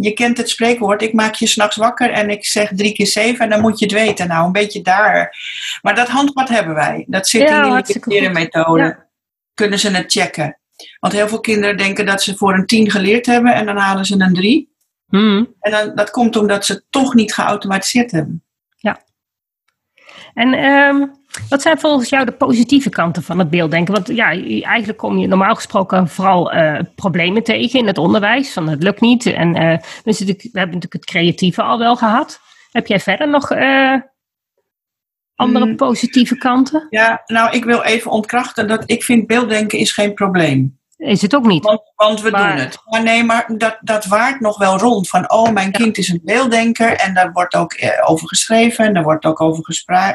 Je kent het spreekwoord, ik maak je s'nachts wakker en ik zeg drie keer zeven en dan moet je het weten. Nou, een beetje daar. Maar dat handvat hebben wij. Dat zit in die methode. Ja. Kunnen ze het checken. Want heel veel kinderen denken dat ze voor een tien geleerd hebben en dan halen ze een drie. Hmm. En dan, dat komt omdat ze het toch niet geautomatiseerd hebben. Ja. En um, wat zijn volgens jou de positieve kanten van het beelddenken? Want ja, eigenlijk kom je normaal gesproken vooral uh, problemen tegen in het onderwijs. Van het lukt niet. En uh, we, we, hebben natuurlijk het creatieve al wel gehad. Heb jij verder nog uh, andere mm. positieve kanten? Ja, nou, ik wil even ontkrachten dat ik vind beelddenken is geen probleem. Is het ook niet. Want, want we doen het. Maar nee, maar dat, dat waart nog wel rond. Van, oh, mijn kind is een beelddenker. En daar wordt ook eh, over geschreven. En daar wordt ook over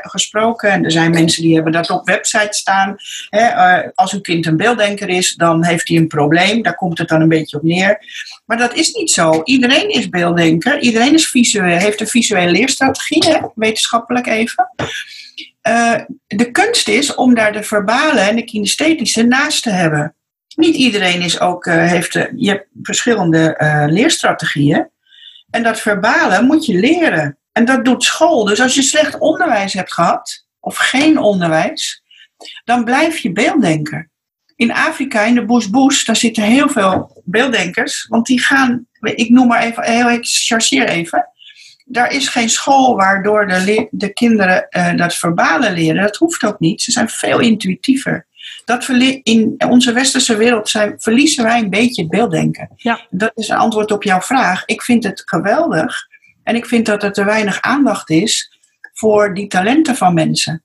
gesproken. En er zijn mensen die hebben dat op websites staan. Hè, uh, als uw kind een beelddenker is, dan heeft hij een probleem. Daar komt het dan een beetje op neer. Maar dat is niet zo. Iedereen is beelddenker. Iedereen is visueel, heeft een visuele leerstrategie, wetenschappelijk even. Uh, de kunst is om daar de verbale en de kinesthetische naast te hebben. Niet iedereen is ook, uh, heeft, uh, je hebt verschillende leerstrategieën. En dat verbale moet je leren. En dat doet school. Dus als je slecht onderwijs hebt gehad, of geen onderwijs, dan blijf je beelddenker. In Afrika, in de Bush, daar zitten heel veel beelddenkers. Want die gaan, ik noem maar even, heel, ik chargeer even daar is geen school waardoor de, de kinderen dat verbale leren. Dat hoeft ook niet. Ze zijn veel intuïtiever. Dat in onze westerse wereld zijn, verliezen wij een beetje het beelddenken. Ja. Dat is een antwoord op jouw vraag. Ik vind het geweldig. En ik vind dat er te weinig aandacht is voor die talenten van mensen.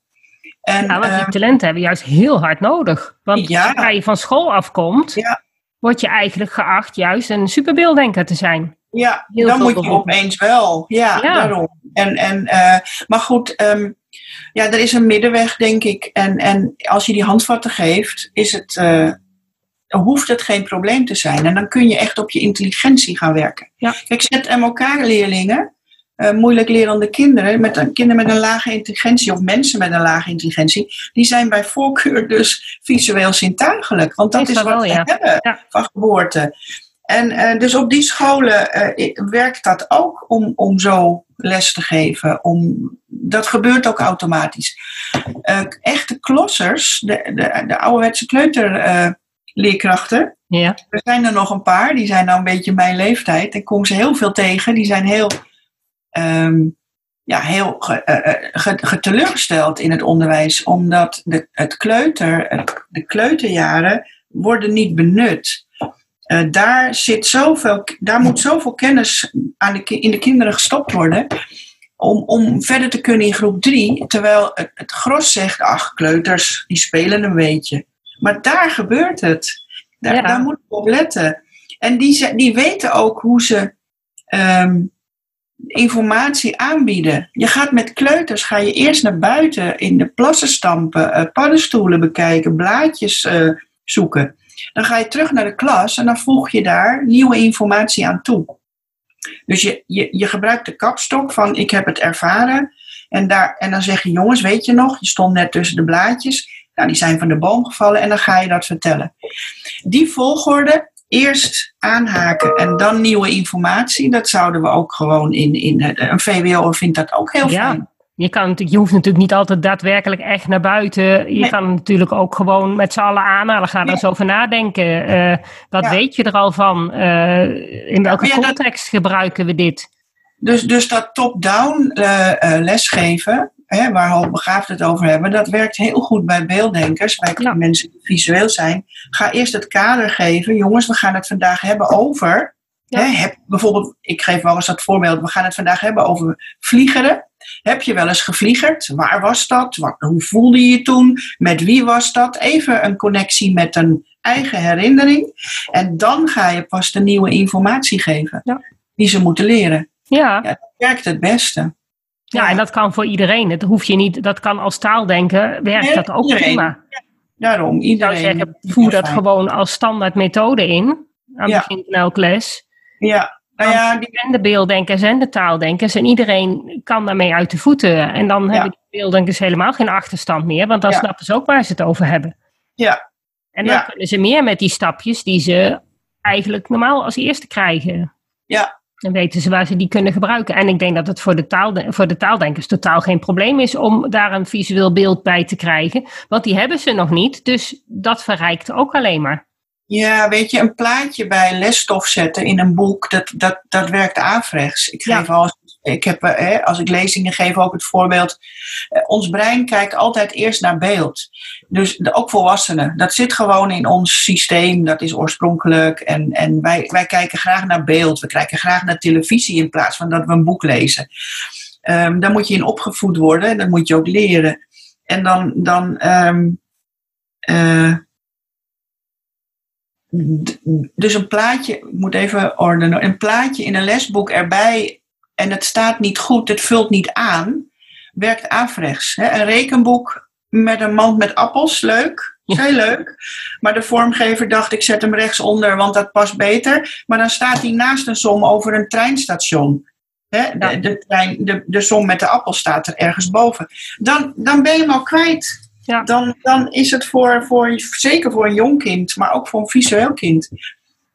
En, ja, want die uh, talenten hebben juist heel hard nodig. Want ja. zodra je van school afkomt, ja. word je eigenlijk geacht juist een superbeelddenker te zijn. Ja, dan moet je opeens wel. Ja, daarom. En, en, uh, maar goed, um, ja, er is een middenweg, denk ik. En, en als je die handvatten geeft, is het, uh, hoeft het geen probleem te zijn. En dan kun je echt op je intelligentie gaan werken. Ja. Kijk, zet elkaar leerlingen, uh, moeilijk lerende kinderen, met een, kinderen met een lage intelligentie of mensen met een lage intelligentie, die zijn bij voorkeur dus visueel zintuigelijk. Want dat, is wat wel, we ja. hebben ja. van geboorte. En uh, dus op die scholen uh, werkt dat ook om, om zo les te geven. Om, dat gebeurt ook automatisch. Uh, echte klossers, de, de, de ouderwetse kleuterleerkrachten, ja. er zijn er nog een paar, die zijn nou een beetje mijn leeftijd. Ik kom ze heel veel tegen, die zijn heel, um, ja, heel geteleurgesteld in het onderwijs. Omdat de, het kleuter, het, de kleuterjaren worden niet benut. Uh, daar, zit zoveel, daar moet zoveel kennis aan de, in de kinderen gestopt worden. Om, om verder te kunnen in groep 3. Terwijl het, het gros zegt, ach, kleuters, die spelen een beetje. Maar daar gebeurt het. Daar, daar moet je op letten. En die, die weten ook hoe ze um, informatie aanbieden. Je gaat met kleuters, ga je eerst naar buiten in de plassen stampen, uh, paddenstoelen bekijken, blaadjes uh, zoeken. Dan ga je terug naar de klas en dan voeg je daar nieuwe informatie aan toe. Dus je, je, je gebruikt de kapstok van ik heb het ervaren. En, daar, en dan zeg je, jongens, weet je nog, je stond net tussen de blaadjes. Nou, die zijn van de boom gevallen en dan ga je dat vertellen. Die volgorde, eerst aanhaken en dan nieuwe informatie. Dat zouden we ook gewoon in, in een VWO vindt dat ook heel ja. Je, kan, je hoeft natuurlijk niet altijd daadwerkelijk echt naar buiten. Je kan natuurlijk ook gewoon met z'n allen aanhalen. Ga er eens over nadenken. Uh, wat weet je er al van? Uh, in welke context gebruiken we dit? Dus, dus dat top-down uh, lesgeven, hè, waar hoogbegaafd het over hebben, dat werkt heel goed bij beelddenkers, bij mensen die visueel zijn. Ga eerst het kader geven. Jongens, we gaan het vandaag hebben over. Hè, heb, bijvoorbeeld, ik geef wel eens dat voorbeeld. We gaan het vandaag hebben over vliegeren. Heb je wel eens gevliegerd? Waar was dat? Wat, hoe voelde je je toen? Met wie was dat? Even een connectie met een eigen herinnering. En dan ga je pas de nieuwe informatie geven ja. die ze moeten leren. Ja. ja. Dat werkt het beste. Ja, en dat kan voor iedereen. Dat hoef je niet, dat kan als taaldenken, werkt dat ook prima. Ja, daarom, iedereen. Ik zou zeggen, voer dat gewoon als standaard methode in, aan het begin van elke les. Ja, nou ja, die... En de beelddenkers en de taaldenkers. En iedereen kan daarmee uit de voeten. En dan hebben de beelddenkers helemaal geen achterstand meer. Want dan snappen ze ook waar ze het over hebben. Ja. En dan kunnen ze meer met die stapjes die ze eigenlijk normaal als eerste krijgen. Ja. Dan weten ze waar ze die kunnen gebruiken. En ik denk dat het voor de, taal, voor de taaldenkers totaal geen probleem is om daar een visueel beeld bij te krijgen. Want die hebben ze nog niet. Dus dat verrijkt ook alleen maar. Ja, weet je, een plaatje bij lesstof zetten in een boek, dat, dat, dat werkt averechts. Ik geef als, ik heb, eh, als ik lezingen geef ook het voorbeeld. Eh, ons brein kijkt altijd eerst naar beeld. Dus de, ook volwassenen. Dat zit gewoon in ons systeem. Dat is oorspronkelijk. En, en wij, wij kijken graag naar beeld. We kijken graag naar televisie in plaats van dat we een boek lezen. Um, daar moet je in opgevoed worden. En dat moet je ook leren. En dan, dan um, dus een plaatje, ik moet even ordenen, een plaatje in een lesboek erbij en het staat niet goed, het vult niet aan, werkt averechts. Hè? Een rekenboek met een mand met appels, leuk, heel leuk. Maar de vormgever dacht, ik zet hem rechtsonder, want dat past beter. Maar dan staat hij naast een som over een treinstation. Hè? De, de, trein, de, de som met de appel staat er ergens boven. Dan, dan ben je hem al kwijt. Ja. Dan, dan is het voor, voor, zeker voor een jong kind, maar ook voor een visueel kind,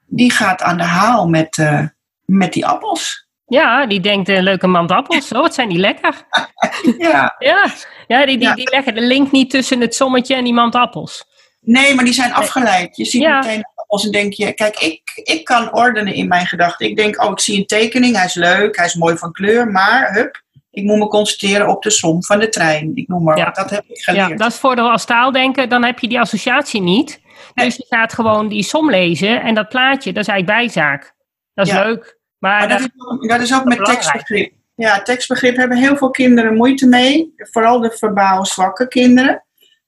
die gaat aan de haal met, uh, met die appels. Ja, die denkt een leuke mand appels. Oh, wat zijn die lekker. ja. Ja, ja, die, die, die leggen de link niet tussen het sommetje en die mand appels. Nee, maar die zijn afgeleid. Je ziet ja. meteen appels en denk je, kijk, ik, ik kan ordenen in mijn gedachten. Ik denk, oh, ik zie een tekening, hij is leuk, hij is mooi van kleur, maar hup, ik moet me concentreren op de som van de trein. Ik noem maar Ja. dat heb ik geleerd. Ja, dat is voordeel als taaldenken, dan heb je die associatie niet. Nee. Dus je gaat gewoon die som lezen en dat plaatje, dat is eigenlijk bijzaak. Dat is Ja. leuk. Maar, Maar dat dat- is ook, dat is ook met belangrijk. tekstbegrip. Ja, tekstbegrip hebben heel veel kinderen moeite mee. Vooral de verbaal zwakke kinderen.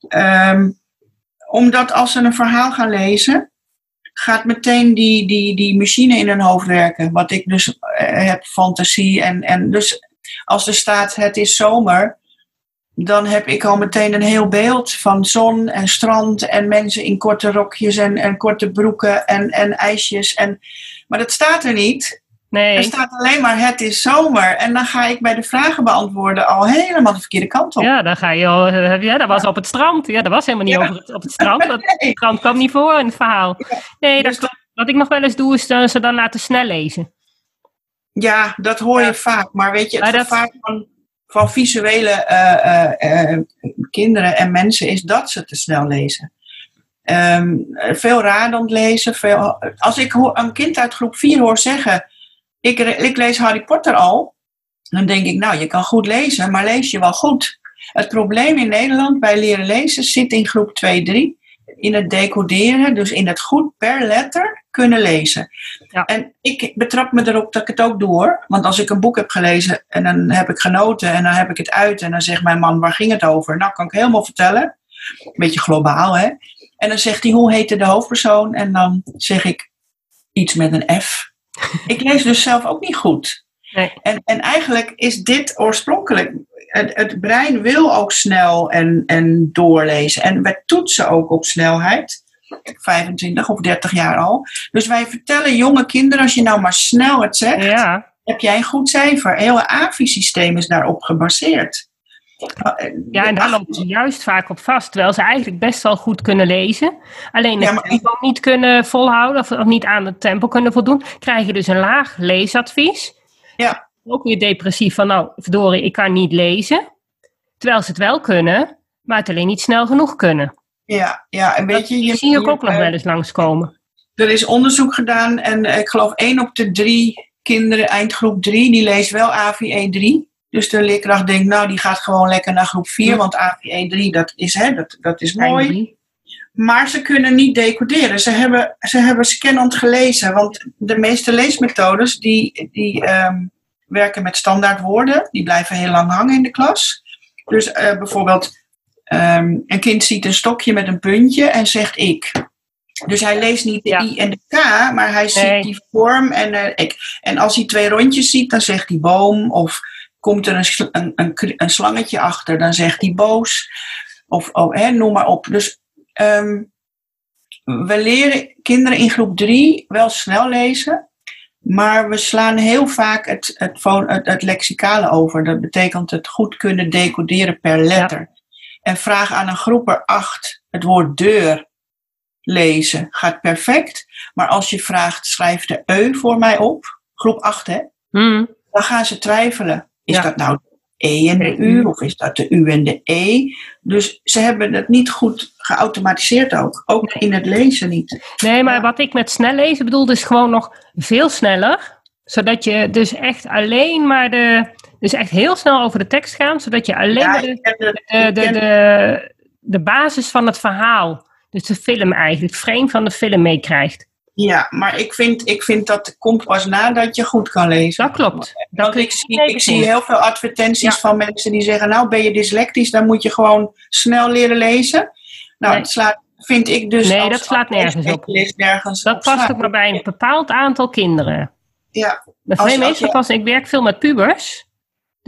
Ehm, omdat als ze een verhaal gaan lezen, gaat meteen die, die, die machine in hun hoofd werken. Wat ik dus eh, heb, fantasie. En, en dus als er staat het is zomer, dan heb ik al meteen een heel beeld van zon en strand en mensen in korte rokjes en, en korte broeken en, en ijsjes. En, maar dat staat er niet. Er nee, staat alleen maar het is zomer. En dan ga ik bij de vragen beantwoorden al helemaal de verkeerde kant op. ja, dan ga je al, eh, ja, dat was op het strand. Ja, dat was helemaal niet Ja. over het, op het strand. Dat, Nee. het strand kwam niet voor in het verhaal. Nee, dat Dus. Wat ik nog wel eens doe, is ze dan laten snel lezen. Ja, dat hoor je Ja. vaak. Maar weet je, het dat- gevaar van, van visuele eh, eh, eh, kinderen en mensen is dat ze te snel lezen. Ehm, veel radend lezen. Veel, als ik hoor, een kind uit groep 4 hoor zeggen: ik, ik lees Harry Potter al, dan denk ik, nou, je kan goed lezen, maar lees je wel goed? Het probleem in Nederland bij leren lezen zit in groep 2, 3. In het decoderen, dus in het goed per letter kunnen lezen. Ja. En ik betrap me erop dat ik het ook doe hoor. Want als ik een boek heb gelezen en dan heb ik genoten en dan heb ik het uit en dan zegt mijn man, waar ging het over? Nou, kan ik helemaal vertellen. Een beetje globaal hè. En dan zegt hij, hoe heette de hoofdpersoon? En dan zeg ik iets met een F. Ik lees dus zelf ook niet goed. Nee. En, en eigenlijk is dit oorspronkelijk. Het, het brein wil ook snel en, en doorlezen. En we toetsen ook op snelheid. 25 of 30 jaar al. Dus wij vertellen jonge kinderen, als je nou maar snel het zegt, Ja, heb jij een goed cijfer. Het hele AVI-systeem is daarop gebaseerd. ja en daar lopen ze juist vaak op vast. Terwijl ze eigenlijk best wel goed kunnen lezen. Alleen Ja, maar ik- tempo niet kunnen volhouden of, of niet aan het tempo kunnen voldoen. Krijg je dus een laag leesadvies. Ja. Ook weer depressief van nou, verdorie, ik kan niet lezen. Terwijl ze het wel kunnen, maar het alleen niet snel genoeg kunnen. Ja, ja, en weet je, zie je- ook nog eh, wel eens langskomen. Er is onderzoek gedaan en eh, ik geloof één op de drie kinderen eindgroep 3, die leest wel AVE 3. Dus de leerkracht denkt, nou die gaat gewoon lekker naar groep 4, Ja. want AVE 3 dat is, hè, dat, dat is mooi. Maar ze kunnen niet decoderen. Ze hebben, ze hebben scannend gelezen. Want de meeste leesmethodes die, die ehm, werken met standaard woorden. Die blijven heel lang hangen in de klas. Dus eh, bijvoorbeeld, ehm, een kind ziet een stokje met een puntje en zegt ik. Dus hij leest niet de Ja. I en de K, maar hij ziet Nee. die vorm en eh, ik. En als hij twee rondjes ziet, dan zegt hij boom. Of komt er een, een, een, een slangetje achter, dan zegt hij boos. Of oh, hè, noem maar op. Dus ehm, we leren kinderen in groep 3 wel snel lezen. Maar we slaan heel vaak het, het, het, het lexicale over. Dat betekent het goed kunnen decoderen per letter. En vraag aan een groep 8 het woord deur lezen. Gaat perfect. Maar als je vraagt, schrijf de eu voor mij op. Groep 8 hè. Hmm. Dan gaan ze twijfelen. Is Ja. dat nou de E en de U of is dat de U en de E? Dus ze hebben het niet goed geautomatiseerd ook. Ook in het lezen niet. Nee, maar wat ik met snel lezen bedoel, is gewoon nog veel sneller. Zodat je dus echt alleen maar de. Dus echt heel snel over de tekst gaan, zodat je alleen Ja, de, de, de, de, de basis van het verhaal, dus de film eigenlijk, het frame van de film meekrijgt. Ja, maar ik vind, ik vind dat komt pas nadat je goed kan lezen. Dat klopt. Dat Want ik zie, ik zie heel veel advertenties Ja. van mensen die zeggen: Nou, ben je dyslectisch, dan moet je gewoon snel leren lezen. Nou, Nee. het slaat vind ik dus. Nee, als- dat slaat nergens op. nergens Dat op past slaat. ook maar bij een bepaald aantal kinderen. Ja, Als- meestal pas, ik werk veel met pubers.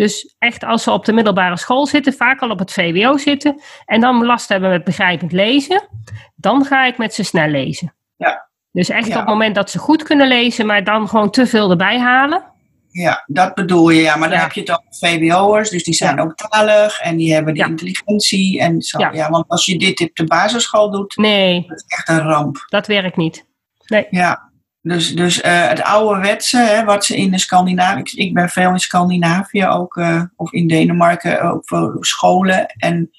Dus echt als ze op de middelbare school zitten, vaak al op het VWO zitten. En dan last hebben met begrijpend lezen. Dan ga ik met ze snel lezen. Ja. Dus echt Ja. op het moment dat ze goed kunnen lezen, maar dan gewoon te veel erbij halen. ja, dat bedoel je. Ja, maar dan Ja. heb je het over VWO'ers, dus die zijn Ja. ook talig en die hebben die Ja. intelligentie en zo. Ja. Want als je dit op de basisschool doet, Nee, dat is echt een ramp. dat werkt niet. Ja, dus, dus eh, het ouderwetse, hè, wat ze in de Scandinavië, ik, ik ben veel in Scandinavië ook, eh, of in Denemarken, ook voor scholen. En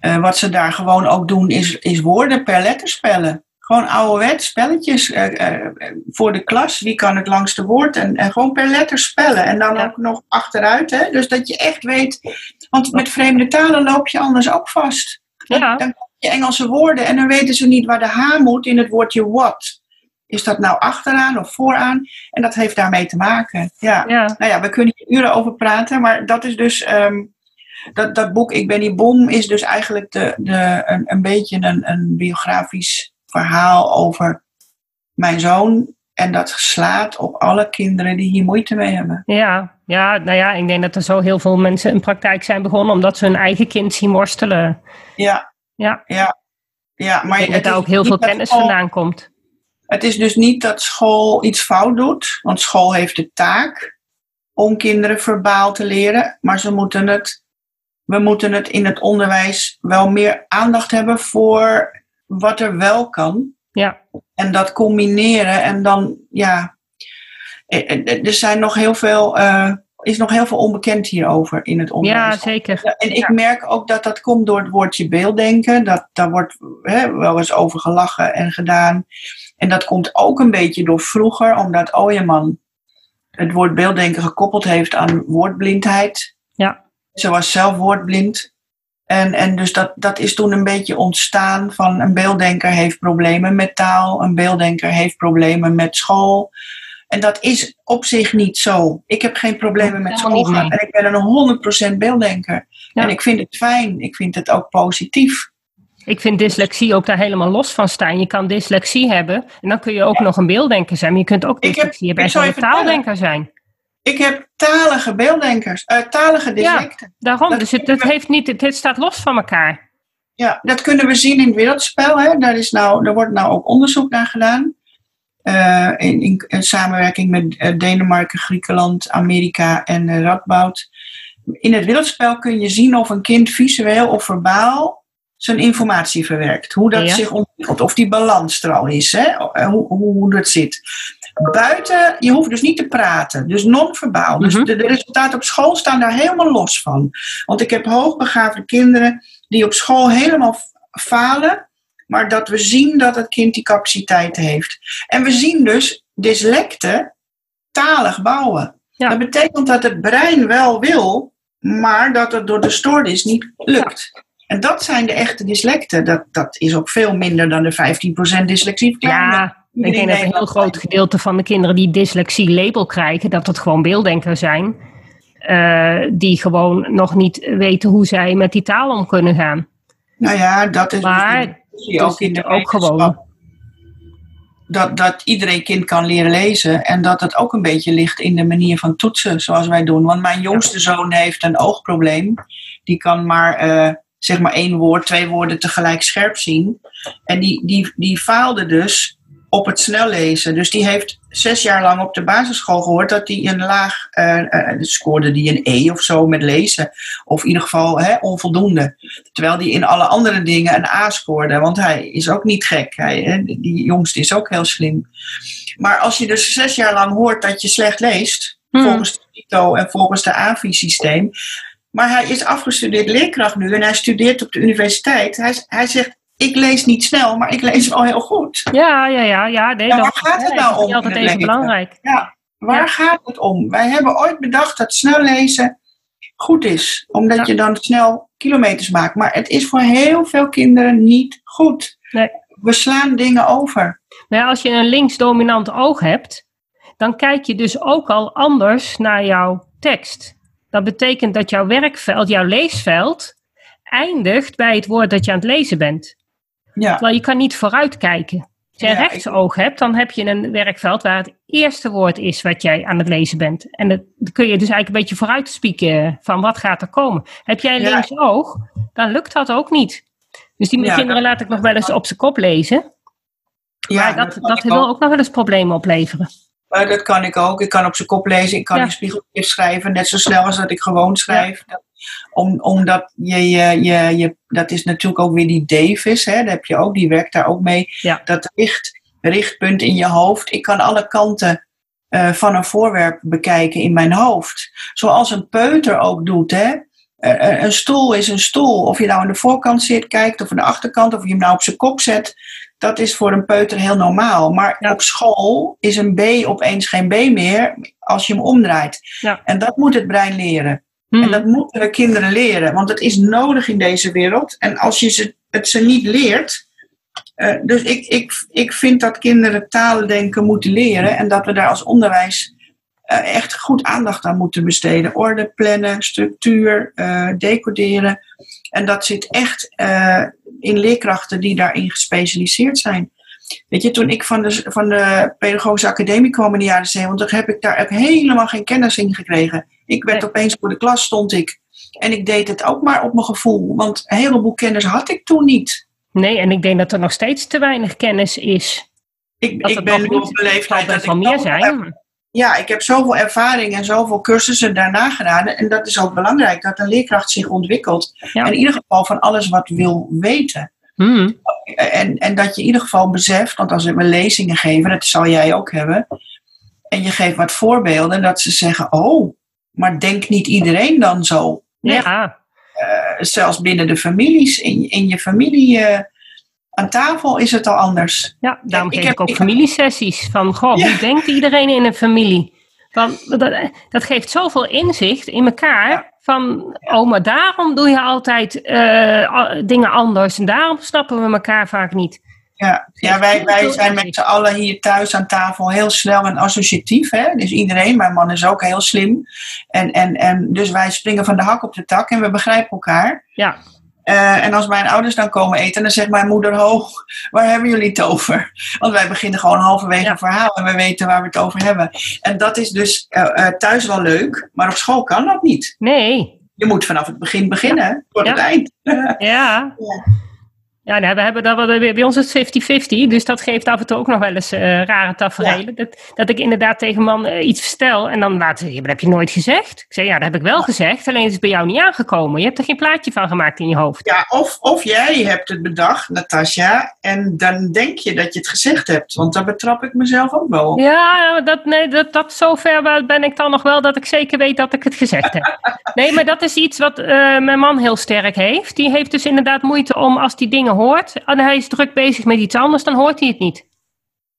eh, wat ze daar gewoon ook doen, is, is woorden per letter spellen. Gewoon ouderwets spelletjes eh, eh, voor de klas. Wie kan het langste woord? En, en gewoon per letter spellen. En dan Ja. ook nog achteruit. Hè? Dus dat je echt weet. Want met vreemde talen loop je anders ook vast. Dan, Ja. dan krijg je Engelse woorden en dan weten ze niet waar de H moet in het woordje what. Is dat nou achteraan of vooraan? En dat heeft daarmee te maken. Ja. Ja, Nou ja, we kunnen hier uren over praten, maar dat is dus. ehm, dat, dat boek Ik ben die bom is dus eigenlijk de, de, een, een beetje een, een biografisch verhaal over mijn zoon. En dat slaat op alle kinderen die hier moeite mee hebben. ja, ja, nou ja, ik denk dat er zo heel veel mensen in praktijk zijn begonnen omdat ze hun eigen kind zien worstelen. Ja, Ja, ja. Ja, maar ik denk dat daar ook heel veel kennis vandaan komt. Het is dus niet dat school iets fout doet, want school heeft de taak om kinderen verbaal te leren, maar ze moeten het, we moeten het in het onderwijs wel meer aandacht hebben voor wat er wel kan. Ja, En dat combineren en dan, ja, eh, eh, er zijn nog heel veel, eh, is nog heel veel onbekend hierover in het onderwijs. ja zeker. En ik merk ook dat dat komt door het woordje beelddenken. Dat, daar wordt hè, wel eens over gelachen en gedaan. En dat komt ook een beetje door vroeger, omdat Ooyeman het woord beelddenken gekoppeld heeft aan woordblindheid. Ja. Ze was zelf woordblind. En, en dus dat, dat is toen een beetje ontstaan van een beelddenker heeft problemen met taal, een beelddenker heeft problemen met school. En dat is op zich niet zo. Ik heb geen problemen met school en ik ben een 100% beelddenker. Ja. En ik vind het fijn, ik vind het ook positief. Ik vind dyslexie ook daar helemaal los van staan. Je kan dyslexie hebben en dan kun je ook nog een beelddenker zijn. Maar je kunt ook heb- dyslexie hebben en een taaldenker zijn. Ik heb talige beelddenkers, eh, talige dyslecten. Daarom, Dat dus het, heeft niet, het, het staat los van elkaar. Ja, dat kunnen we zien in het wereldspel. Hè. Daar, is nou, daar wordt nou ook onderzoek naar gedaan. Eh, in, in, in samenwerking met eh, Denemarken, Griekenland, Amerika en Radboud. In het wereldspel kun je zien of een kind visueel of verbaal zijn informatie verwerkt. Hoe dat Ja. zich ontwikkelt. Of die balans er al is. Hè. Eh, Hoe, hoe, dat zit. Buiten, je hoeft dus niet te praten. Dus non-verbaal. Dus Mhm. de, de resultaten op school staan daar helemaal los van. Want ik heb hoogbegaafde kinderen die op school helemaal falen, maar dat we zien dat het kind die capaciteiten heeft. En we zien dus dyslecten talig bouwen. Ja. Dat betekent dat het brein wel wil, maar dat het door de stoornis niet lukt. En dat zijn de echte dyslecten. Dat, dat is ook veel minder dan de 15% dyslexie. Ja, ik denk dat een heel groot gedeelte van de kinderen die dyslexie label krijgen, dat het gewoon beelddenkers zijn. eh, die gewoon nog niet weten hoe zij met die taal om kunnen gaan. Nou ja, dat is Maar dus ook in de ook gewoon. dat, dat iedereen kind kan leren lezen. En dat het ook een beetje ligt in de manier van toetsen zoals wij doen. Want mijn jongste zoon heeft een oogprobleem. Die kan maar, eh, zeg maar één woord, twee woorden tegelijk scherp zien. En die, die, die faalde dus op het snel lezen. Dus die heeft zes jaar lang op de basisschool gehoord dat hij een laag, eh eh, scoorde die een E of zo met lezen. Of in ieder geval hè, onvoldoende. Terwijl hij in alle andere dingen een A scoorde. Want hij is ook niet gek. Hij, hè, die jongste is ook heel slim. Maar als je dus zes jaar lang hoort dat je slecht leest. Hmm. Volgens de TITO en volgens de AVI-systeem. Maar hij is afgestudeerd leerkracht nu. En hij studeert op de universiteit. Hij, hij zegt, ik lees niet snel, maar ik lees wel heel goed. Ja, ja, ja, ja. Nee, dat waar gaat het nou is om altijd in het even belangrijk. Ja, waar Ja. gaat het om? Wij hebben ooit bedacht dat snel lezen goed is. Omdat Ja. je dan snel kilometers maakt. Maar het is voor heel veel kinderen niet goed. Nee. We slaan dingen over. Ja, als je een links-dominant oog hebt, dan kijk je dus ook al anders naar jouw tekst. Dat betekent dat jouw werkveld, jouw leesveld, eindigt bij het woord dat je aan het lezen bent. Ja. Terwijl je kan niet vooruitkijken. Als jij een rechtsoog hebt, dan heb je een werkveld waar het eerste woord is wat jij aan het lezen bent. En dan kun je dus eigenlijk een beetje vooruit spieken van wat gaat er komen. Heb jij een ja. linksoog, dan lukt dat ook niet. Dus die kinderen laat ik nog wel eens op zijn kop lezen. Ja, maar dat, dat, dat wil ook nog wel eens problemen opleveren. Dat kan ik ook. Ik kan op zijn kop lezen. Ik kan ja. in schrijven. Net zo snel als dat ik gewoon schrijf. Ja. Om, omdat je, je, je, je, dat is natuurlijk ook weer die Davis. Hè, heb je ook, die werkt daar ook mee. Ja. Dat richt, richtpunt in je hoofd. Ik kan alle kanten uh, van een voorwerp bekijken in mijn hoofd. Zoals een peuter ook doet. Hè. Uh, een stoel is een stoel. Of je nou aan de voorkant zit, kijkt, of aan de achterkant, of je hem nou op zijn kop zet dat is voor een peuter heel normaal. Maar op school is een B opeens geen B meer als je hem omdraait. Ja. En dat moet het brein leren. Hmm. En dat moeten we kinderen leren, want het is nodig in deze wereld. En als je ze, het ze niet leert. Uh, dus ik, ik, ik vind dat kinderen talendenken moeten leren en dat we daar als onderwijs uh, echt goed aandacht aan moeten besteden. Orde plannen, structuur, uh, decoderen. En dat zit echt in leerkrachten die daarin gespecialiseerd zijn. Weet je, toen ik van de, van de Pedagogische Academie kwam in de jaren 70, heb ik daar ook helemaal geen kennis in gekregen. Ik werd opeens voor de klas, stond ik. En ik deed het ook maar op mijn gevoel, want een heleboel kennis had ik toen niet. Nee, en ik denk dat er nog steeds te weinig kennis is. Ik, ik ben nu op de leeftijd dat ik meer zijn. Ja, ik heb zoveel ervaring en zoveel cursussen daarna gedaan. En dat is ook belangrijk, dat een leerkracht zich ontwikkelt. Ja. En in ieder geval van alles wat wil weten. Hmm. En, en dat je in ieder geval beseft, want als we lezingen geven, dat zal jij ook hebben. En je geeft wat voorbeelden, dat ze zeggen: Oh, maar denkt niet iedereen dan zo? Ja. Uh, zelfs binnen de families, in, in je familie. Uh, aan tafel is het al anders. Ja, daarom geef ik, ook ik familiesessies. Van, goh, ja. hoe denkt iedereen in een familie? Van, dat, dat geeft zoveel inzicht in elkaar. Ja. Van, oh, maar daarom doe je altijd uh, dingen anders. En daarom snappen we elkaar vaak niet. Ja, ja wij, wij zijn met z'n allen hier thuis aan tafel heel snel en associatief. Hè? Dus iedereen, mijn man is ook heel slim. En, en, en dus wij springen van de hak op de tak en we begrijpen elkaar. Ja. Uh, en als mijn ouders dan komen eten, dan zegt mijn moeder: Hoog, waar hebben jullie het over? Want wij beginnen gewoon halverwege een verhaal en we weten waar we het over hebben. En dat is dus uh, uh, thuis wel leuk, maar op school kan dat niet. Nee. Je moet vanaf het begin beginnen, tot Ja. het eind. Ja. Ja. Ja, nou, we hebben dat, wel- bij ons is het 50-50, dus dat geeft af en toe ook nog wel eens eh, rare tafereelen. Dat, dat ik inderdaad tegen man eh, iets vertel en dan laat ze, "Ja, maar dat heb je nooit gezegd. Ik zeg, ja, dat heb ik wel gezegd, alleen het is bij jou niet aangekomen. Je hebt er geen plaatje van gemaakt in je hoofd. Ja, of, of jij hebt het bedacht, Natasja, en dan denk je dat je het gezegd hebt. Want daar betrap ik mezelf ook wel op. Ja, dat, nee, dat, dat zover ben ik dan nog wel dat ik zeker weet dat ik het gezegd heb. Nee, maar dat is iets wat eh, mijn man heel sterk heeft. Die heeft dus inderdaad moeite om als die dingen hoort en hij is druk bezig met iets anders, dan hoort hij het niet.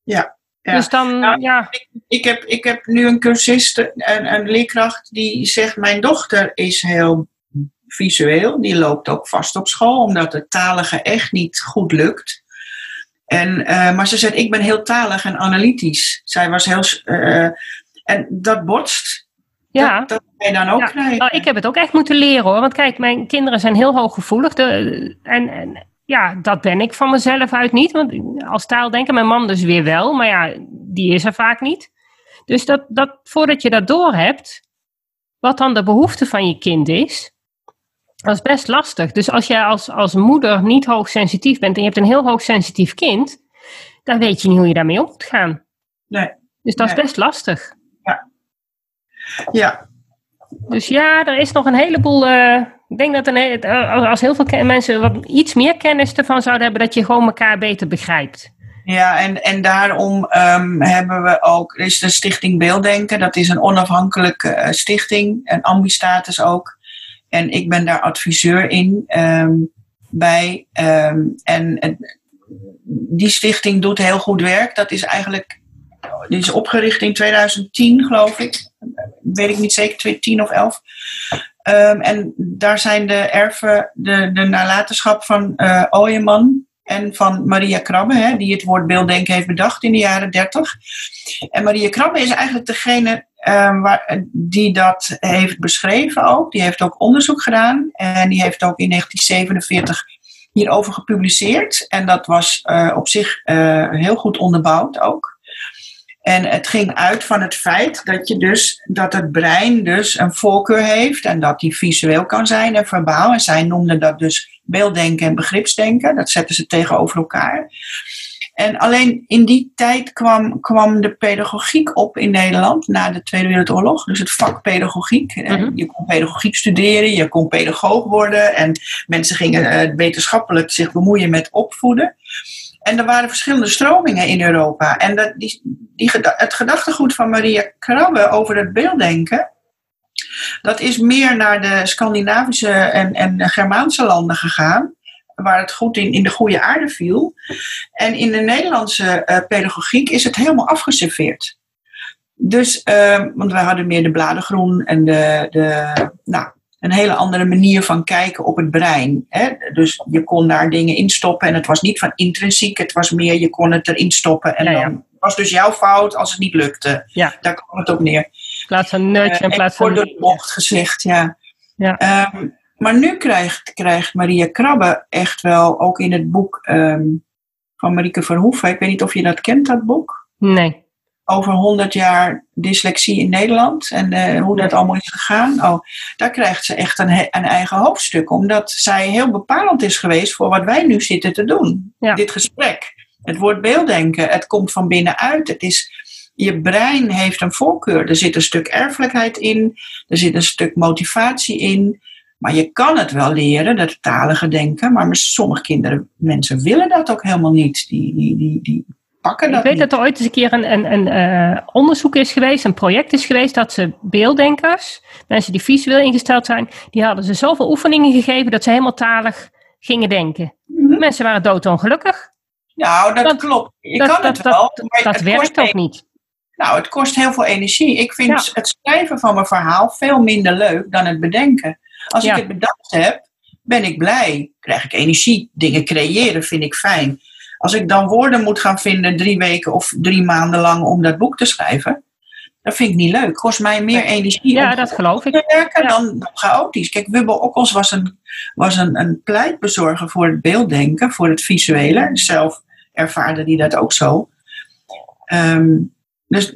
Ja. ja. Dus dan, Nou, ja, Ik heb, ik heb nu een cursist, een, een leerkracht, die zegt: Mijn dochter is heel visueel. Die loopt ook vast op school, omdat het talige echt niet goed lukt. En, eh, maar ze zegt: Ik ben heel talig en analytisch. Zij was heel. eh, en dat botst. ja. Dat, dat je dan ook Ja, krijgen. Nou, ik heb het ook echt moeten leren hoor. Want kijk, mijn kinderen zijn heel hooggevoelig. De, en, en ja, dat ben ik van mezelf uit niet. Want als taaldenker, mijn man dus weer wel. Maar ja, die is er vaak niet. Dus dat, dat, voordat je dat doorhebt, wat dan de behoefte van je kind is, dat is best lastig. Dus als jij als, als moeder niet hoogsensitief bent en je hebt een heel hoogsensitief kind, dan weet je niet hoe je daarmee om moet gaan. Nee. Dus dat is best lastig. Ja, Dus ja, er is nog een heleboel. eh, ik denk dat als heel veel mensen wat iets meer kennis ervan zouden hebben, dat je gewoon elkaar beter begrijpt. Ja, en, en daarom ehm, hebben we ook, er is de Stichting Beelddenken, dat is een onafhankelijke eh, stichting, een ambistatus ook. En ik ben daar adviseur in ehm, bij. ehm, en die stichting doet heel goed werk. Dat is eigenlijk, die is opgericht in 2010, geloof ik. Weet ik niet zeker, 2010 of 11. Ehm, en daar zijn de erfen, de, de nalatenschap van eh Ooyeman en van Maria Krabbe, hè, die het woord beelddenken heeft bedacht in de jaren 30. En Maria Krabbe is eigenlijk degene ehm, waar, die dat heeft beschreven ook. Die heeft ook onderzoek gedaan en die heeft ook in 1947 hierover gepubliceerd. En dat was op zich heel goed onderbouwd ook. En het ging uit van het feit dat, je dus, dat het brein dus een voorkeur heeft en dat die visueel kan zijn en verbaal. En zij noemden dat dus beelddenken en begripsdenken. Dat zetten ze tegenover elkaar. En alleen in die tijd kwam, kwam de pedagogiek op in Nederland na de Tweede Wereldoorlog. Dus het vak pedagogiek. Mhm. Je kon pedagogiek studeren, je kon pedagoog worden. En mensen gingen uh, wetenschappelijk zich bemoeien met opvoeden. En er waren verschillende stromingen in Europa. En dat, die, die, het gedachtegoed van Maria Krabbe over het beelddenken, dat is meer naar de Scandinavische en, en Germaanse landen gegaan, waar het goed in, in de goede aarde viel. En in de Nederlandse uh, pedagogiek is het helemaal afgeserveerd. Dus, uh, want wij hadden meer de bladergroen en de, de nou, een hele andere manier van kijken op het brein. Hè? Dus je kon daar dingen instoppen en het was niet van intrinsiek, het was meer je kon het erin stoppen en dan was dus jouw fout als het niet lukte. Ja. Daar kwam het op neer. In plaats van uh, in plaats van... door de bocht gezegd, ja. ja. Um, maar nu krijgt, krijgt Maria Krabbe echt wel, ook in het boek um, van Marieke Verhoeven, ik weet niet of je dat kent, dat boek? Nee over 100 jaar dyslexie in Nederland en uh, hoe dat allemaal is gegaan. Oh, daar krijgt ze echt een, een, eigen hoofdstuk, omdat zij heel bepalend is geweest voor wat wij nu zitten te doen. Dit gesprek. Het woord beelddenken, het komt van binnenuit. Het is, je brein heeft een voorkeur. Er zit een stuk erfelijkheid in, er zit een stuk motivatie in. Maar je kan het wel leren, dat talige denken. Maar sommige kinderen, mensen willen dat ook helemaal niet. Die, die, die, die pakken Ik weet dat er ooit eens een keer een, een, een uh, onderzoek is geweest, een project is geweest, dat ze beelddenkers, mensen die visueel ingesteld zijn, die hadden ze zoveel oefeningen gegeven dat ze helemaal talig gingen denken. Mm Mensen waren doodongelukkig. Nou, dat klopt. Je dat, kan dat, het wel. Dat, dat werkt ook niet. Nou, het kost heel veel energie. Ik vind het schrijven van mijn verhaal veel minder leuk dan het bedenken. Als ik het bedacht heb, ben ik blij. Krijg ik energie. Dingen creëren vind ik fijn. Als ik dan woorden moet gaan vinden drie weken of drie maanden lang om dat boek te schrijven, dat vind ik niet leuk. Kost mij meer energie ja, om dat geloof ik. te werken dan, dan, chaotisch. Kijk, Wubbel Okkels was, een, was een, een pleitbezorger voor het beelddenken, voor het visuele. Zelf ervaarde hij dat ook zo. Ehm, dus,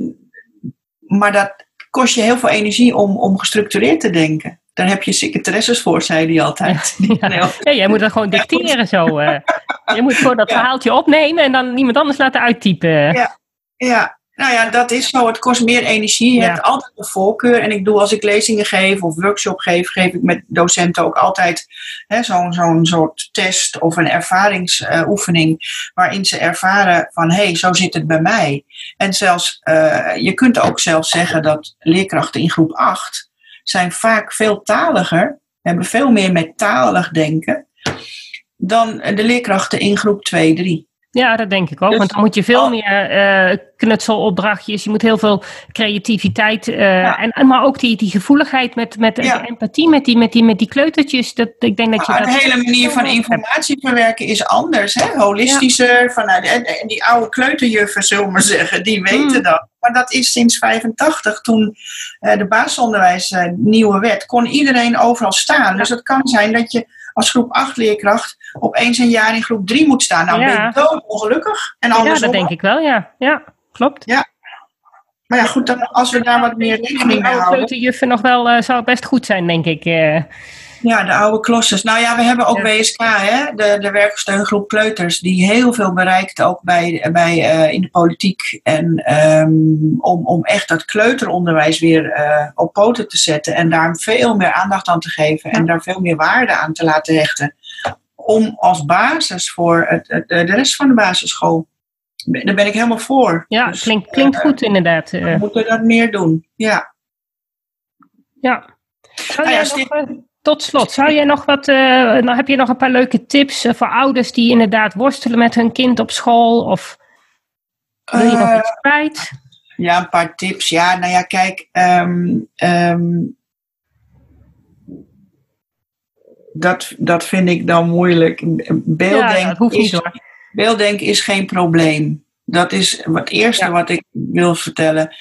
maar dat kost je heel veel energie om, om gestructureerd te denken. Daar heb je secretaresses voor, zei hij altijd. Ja, ja jij moet dat gewoon dicteren zo. Uh. Je moet gewoon dat verhaaltje opnemen en dan iemand anders laten uittypen. Ja, ja. Nou ja, dat is zo. Het kost meer energie. Je hebt altijd een voorkeur. En ik doe als ik lezingen geef of workshop geef, geef ik met docenten ook altijd zo'n zo'n soort test of een ervaringsoefening. waarin ze ervaren van hé, hey, zo zit het bij mij. En zelfs, uh, je kunt ook zelfs zeggen dat leerkrachten in groep 8 zijn vaak veel taliger, hebben veel meer met talig denken, dan de leerkrachten in groep 2, 3. Ja, dat denk ik ook. Dus want dan moet je veel meer uh, knutselopdrachtjes, je moet heel veel creativiteit, uh, en, maar ook die, die gevoeligheid met, met empathie met die, met, die, met die kleutertjes. Dat, ik denk dat je dat de hele manier van informatie verwerken is anders, hè? holistischer. Vanuit, die oude kleuterjuffen, zullen we maar zeggen, die weten mm. dat. Maar dat is sinds 85, toen uh, de basisonderwijs nieuwe wet, kon iedereen overal staan. Dus het kan zijn dat je als groep 8 leerkracht opeens een jaar in groep 3 moet staan. Nou, ben je doodongelukkig. En ja, dat denk ik wel, ja. Ja, klopt. Ja. Maar ja, goed, dan, als we daar wat meer rekening mee houden. De juffen nog wel, uh, zou best goed zijn, denk ik. Uh. Ja, de oude klosses. Nou ja, we hebben ook WSK, hè, de, de werksteungroep Kleuters, die heel veel bereikt ook bij, bij, uh, in de politiek. En um, om, om echt dat kleuteronderwijs weer uh, op poten te zetten en daar veel meer aandacht aan te geven en daar veel meer waarde aan te laten hechten. Om als basis voor het, het, de rest van de basisschool. Daar ben ik helemaal voor. Ja, dus, klinkt, klinkt uh, goed inderdaad. We moeten dat meer doen, ja. Ja. Nou ja, nog, tot slot, zou jij nog wat, uh, nou, heb je nog een paar leuke tips uh, voor ouders die inderdaad worstelen met hun kind op school? Of wil je nog iets kwijt? Ja, een paar tips. Ja, nou ja, kijk, um, um, dat, dat vind ik dan moeilijk. Beelddenken, ja, is, is geen probleem. Dat is het eerste ja. wat ik wil vertellen.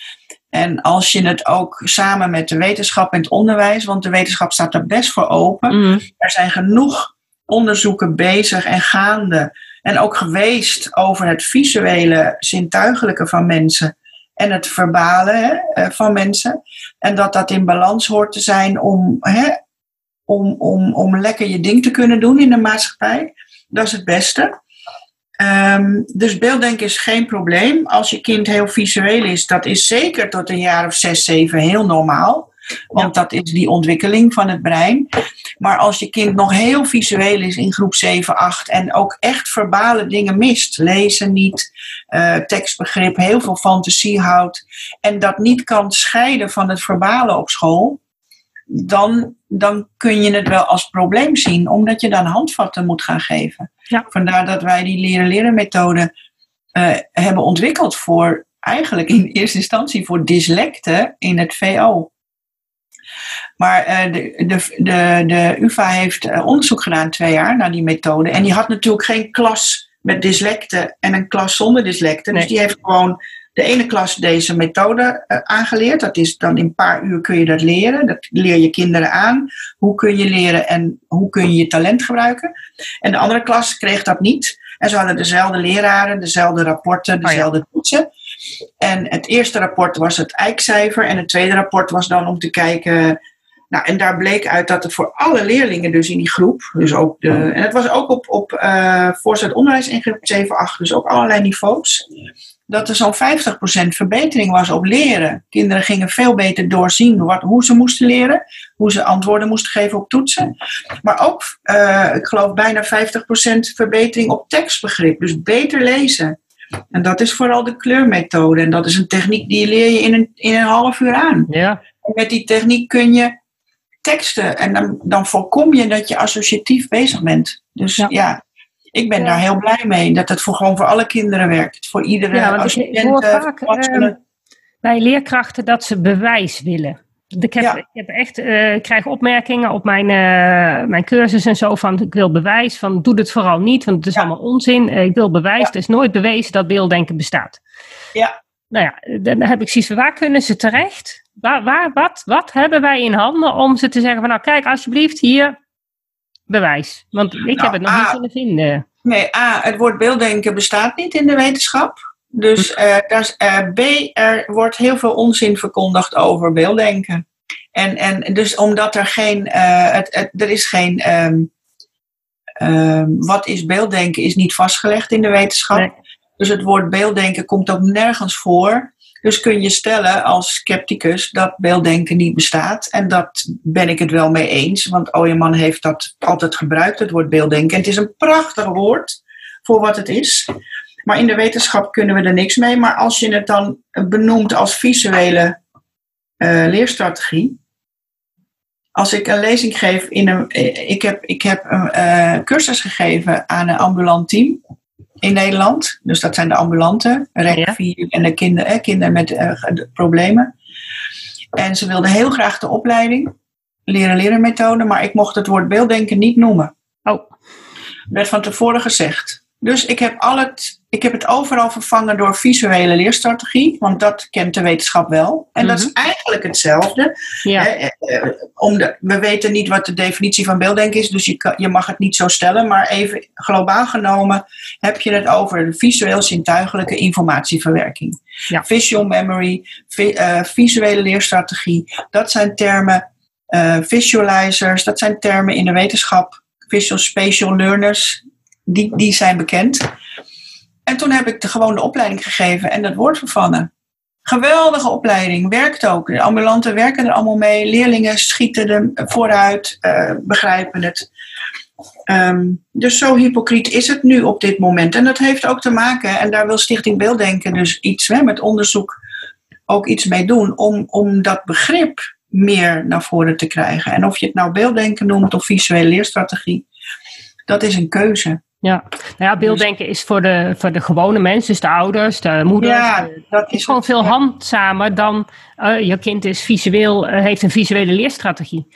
En als je het ook samen met de wetenschap en het onderwijs, want de wetenschap staat er best voor open. Mm. Er zijn genoeg onderzoeken bezig en gaande. En ook geweest over het visuele, zintuigelijke van mensen. En het verbale hè, eh, van mensen. En dat dat in balans hoort te zijn om, hè, om, om, om lekker je ding te kunnen doen in de maatschappij. Dat is het beste. Um, dus beelddenken is geen probleem. Als je kind heel visueel is, dat is zeker tot een jaar of zes, zeven heel normaal. Want dat is die ontwikkeling van het brein. Maar als je kind nog heel visueel is in groep 7, 8 en ook echt verbale dingen mist, lezen niet, uh, tekstbegrip, heel veel fantasie houdt en dat niet kan scheiden van het verbale op school, dan, dan kun je het wel als probleem zien, omdat je dan handvatten moet gaan geven. Ja. Vandaar dat wij die leren-leren methode uh, hebben ontwikkeld voor eigenlijk in eerste instantie voor dyslecten in het VO. Maar uh, de, de, de, de UvA heeft uh, onderzoek gedaan twee jaar naar die methode. En die had natuurlijk geen klas met dyslecten en een klas zonder dyslecten. Nee. Dus die heeft gewoon de ene klas deze methode uh, aangeleerd. Dat is dan in een paar uur kun je dat leren. Dat leer je kinderen aan. Hoe kun je leren en hoe kun je je talent gebruiken. En de andere klas kreeg dat niet. En ze hadden dezelfde leraren, dezelfde rapporten, dezelfde oh ja. toetsen. En het eerste rapport was het eikcijfer. En het tweede rapport was dan om te kijken. Nou, en daar bleek uit dat het voor alle leerlingen dus in die groep, dus ook de, en het was ook op, op uh, voorzet onderwijs in groep 7, 8, dus ook allerlei niveaus, dat er zo'n 50% verbetering was op leren. Kinderen gingen veel beter doorzien wat, hoe ze moesten leren, hoe ze antwoorden moesten geven op toetsen. Maar ook, uh, ik geloof, bijna 50% verbetering op tekstbegrip, dus beter lezen. En dat is vooral de kleurmethode. En dat is een techniek die leer je in een, in een half uur aan. Ja. En met die techniek kun je teksten en dan, dan voorkom je dat je associatief bezig bent. Dus ja, ja ik ben ja. daar heel blij mee dat het voor, gewoon voor alle kinderen werkt. Voor iedere ja, want ik hoor vaak uh, bij leerkrachten dat ze bewijs willen. Ik, heb, ja. ik heb echt, uh, krijg opmerkingen op mijn, uh, mijn cursus en zo van ik wil bewijs van doe het vooral niet, want het is ja. allemaal onzin. Ik wil bewijs, het is nooit bewezen dat beelddenken bestaat. Ja. Nou ja, dan heb ik zoiets van waar kunnen ze terecht? Waar, waar, wat, wat hebben wij in handen om ze te zeggen van nou kijk alsjeblieft hier bewijs. Want ik nou, heb het nog A, niet kunnen vinden. Nee, A, het woord beelddenken bestaat niet in de wetenschap. Dus uh, is, uh, B, er wordt heel veel onzin verkondigd over beelddenken. En, en dus omdat er geen, uh, het, het, er is geen, um, um, wat is beelddenken is niet vastgelegd in de wetenschap. Nee. Dus het woord beelddenken komt ook nergens voor. Dus kun je stellen als scepticus dat beelddenken niet bestaat. En dat ben ik het wel mee eens, want Ooyeman heeft dat altijd gebruikt, het woord beelddenken. En het is een prachtig woord voor wat het is. Maar in de wetenschap kunnen we er niks mee. Maar als je het dan benoemt als visuele uh, leerstrategie. Als ik een lezing geef in een. Ik heb, ik heb een uh, cursus gegeven aan een ambulant team in Nederland. Dus dat zijn de ambulanten, REC ja. en de kinderen, eh, kinderen met uh, problemen. En ze wilden heel graag de opleiding, leren-leren methode, maar ik mocht het woord beelddenken niet noemen. Oh. Werd van tevoren gezegd. Dus ik heb, al het, ik heb het overal vervangen door visuele leerstrategie, want dat kent de wetenschap wel. En mm -hmm. dat is mhm. eigenlijk hetzelfde. Ja. Eh, eh, om de, we weten niet wat de definitie van beelddenken is, dus je, kan, je mag het niet zo stellen. Maar even globaal genomen heb je het over de visueel-zintuigelijke informatieverwerking. Ja. Visual memory, vi, uh, visuele leerstrategie, dat zijn termen. visualizers, dat zijn termen in de wetenschap. Visual spatial learners, die, die zijn bekend. En toen heb ik de gewone opleiding gegeven en dat woord vervangen. Geweldige opleiding, werkt ook. De ambulanten werken er allemaal mee. Leerlingen schieten er vooruit, uh, begrijpen het. Um, dus zo hypocriet is het nu op dit moment. En dat heeft ook te maken, en daar wil Stichting Beelddenken dus iets met onderzoek ook iets mee doen, om, om dat begrip meer naar voren te krijgen. En of je het nou beelddenken noemt of visuele leerstrategie, dat is een keuze. Ja, nou ja, beelddenken is voor de, voor de gewone mensen, dus de ouders, de moeders. Ja, dat is, is gewoon veel handzamer dan uh, je kind is visueel, uh, heeft een visuele leerstrategie.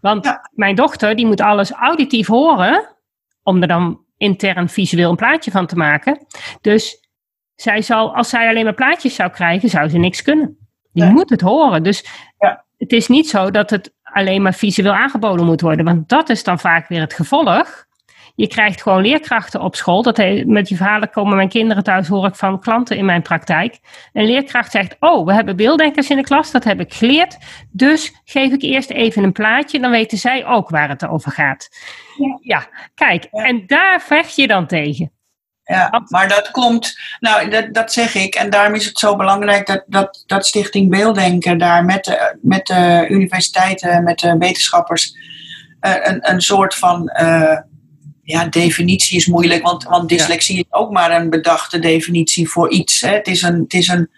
Want ja. mijn dochter, die moet alles auditief horen, om er dan intern visueel een plaatje van te maken. Dus zij zal, als zij alleen maar plaatjes zou krijgen, zou ze niks kunnen. Die nee. moet het horen. Dus ja. het is niet zo dat het alleen maar visueel aangeboden moet worden, want dat is dan vaak weer het gevolg je krijgt gewoon leerkrachten op school. Dat met die verhalen komen mijn kinderen thuis, hoor ik van klanten in mijn praktijk. Een leerkracht zegt, oh, we hebben beelddenkers in de klas, dat heb ik geleerd. Dus geef ik eerst even een plaatje, dan weten zij ook waar het over gaat. Ja, ja kijk, en daar vecht je dan tegen. Ja, maar dat komt, nou dat, dat zeg ik. En daarom is het zo belangrijk dat, dat, dat Stichting Beelddenken daar met de, met de universiteiten, met de wetenschappers, uh, een, een soort van, uh, ja, definitie is moeilijk, want, want dyslexie is ook maar een bedachte definitie voor iets. Hè. Het, is een, het, is een,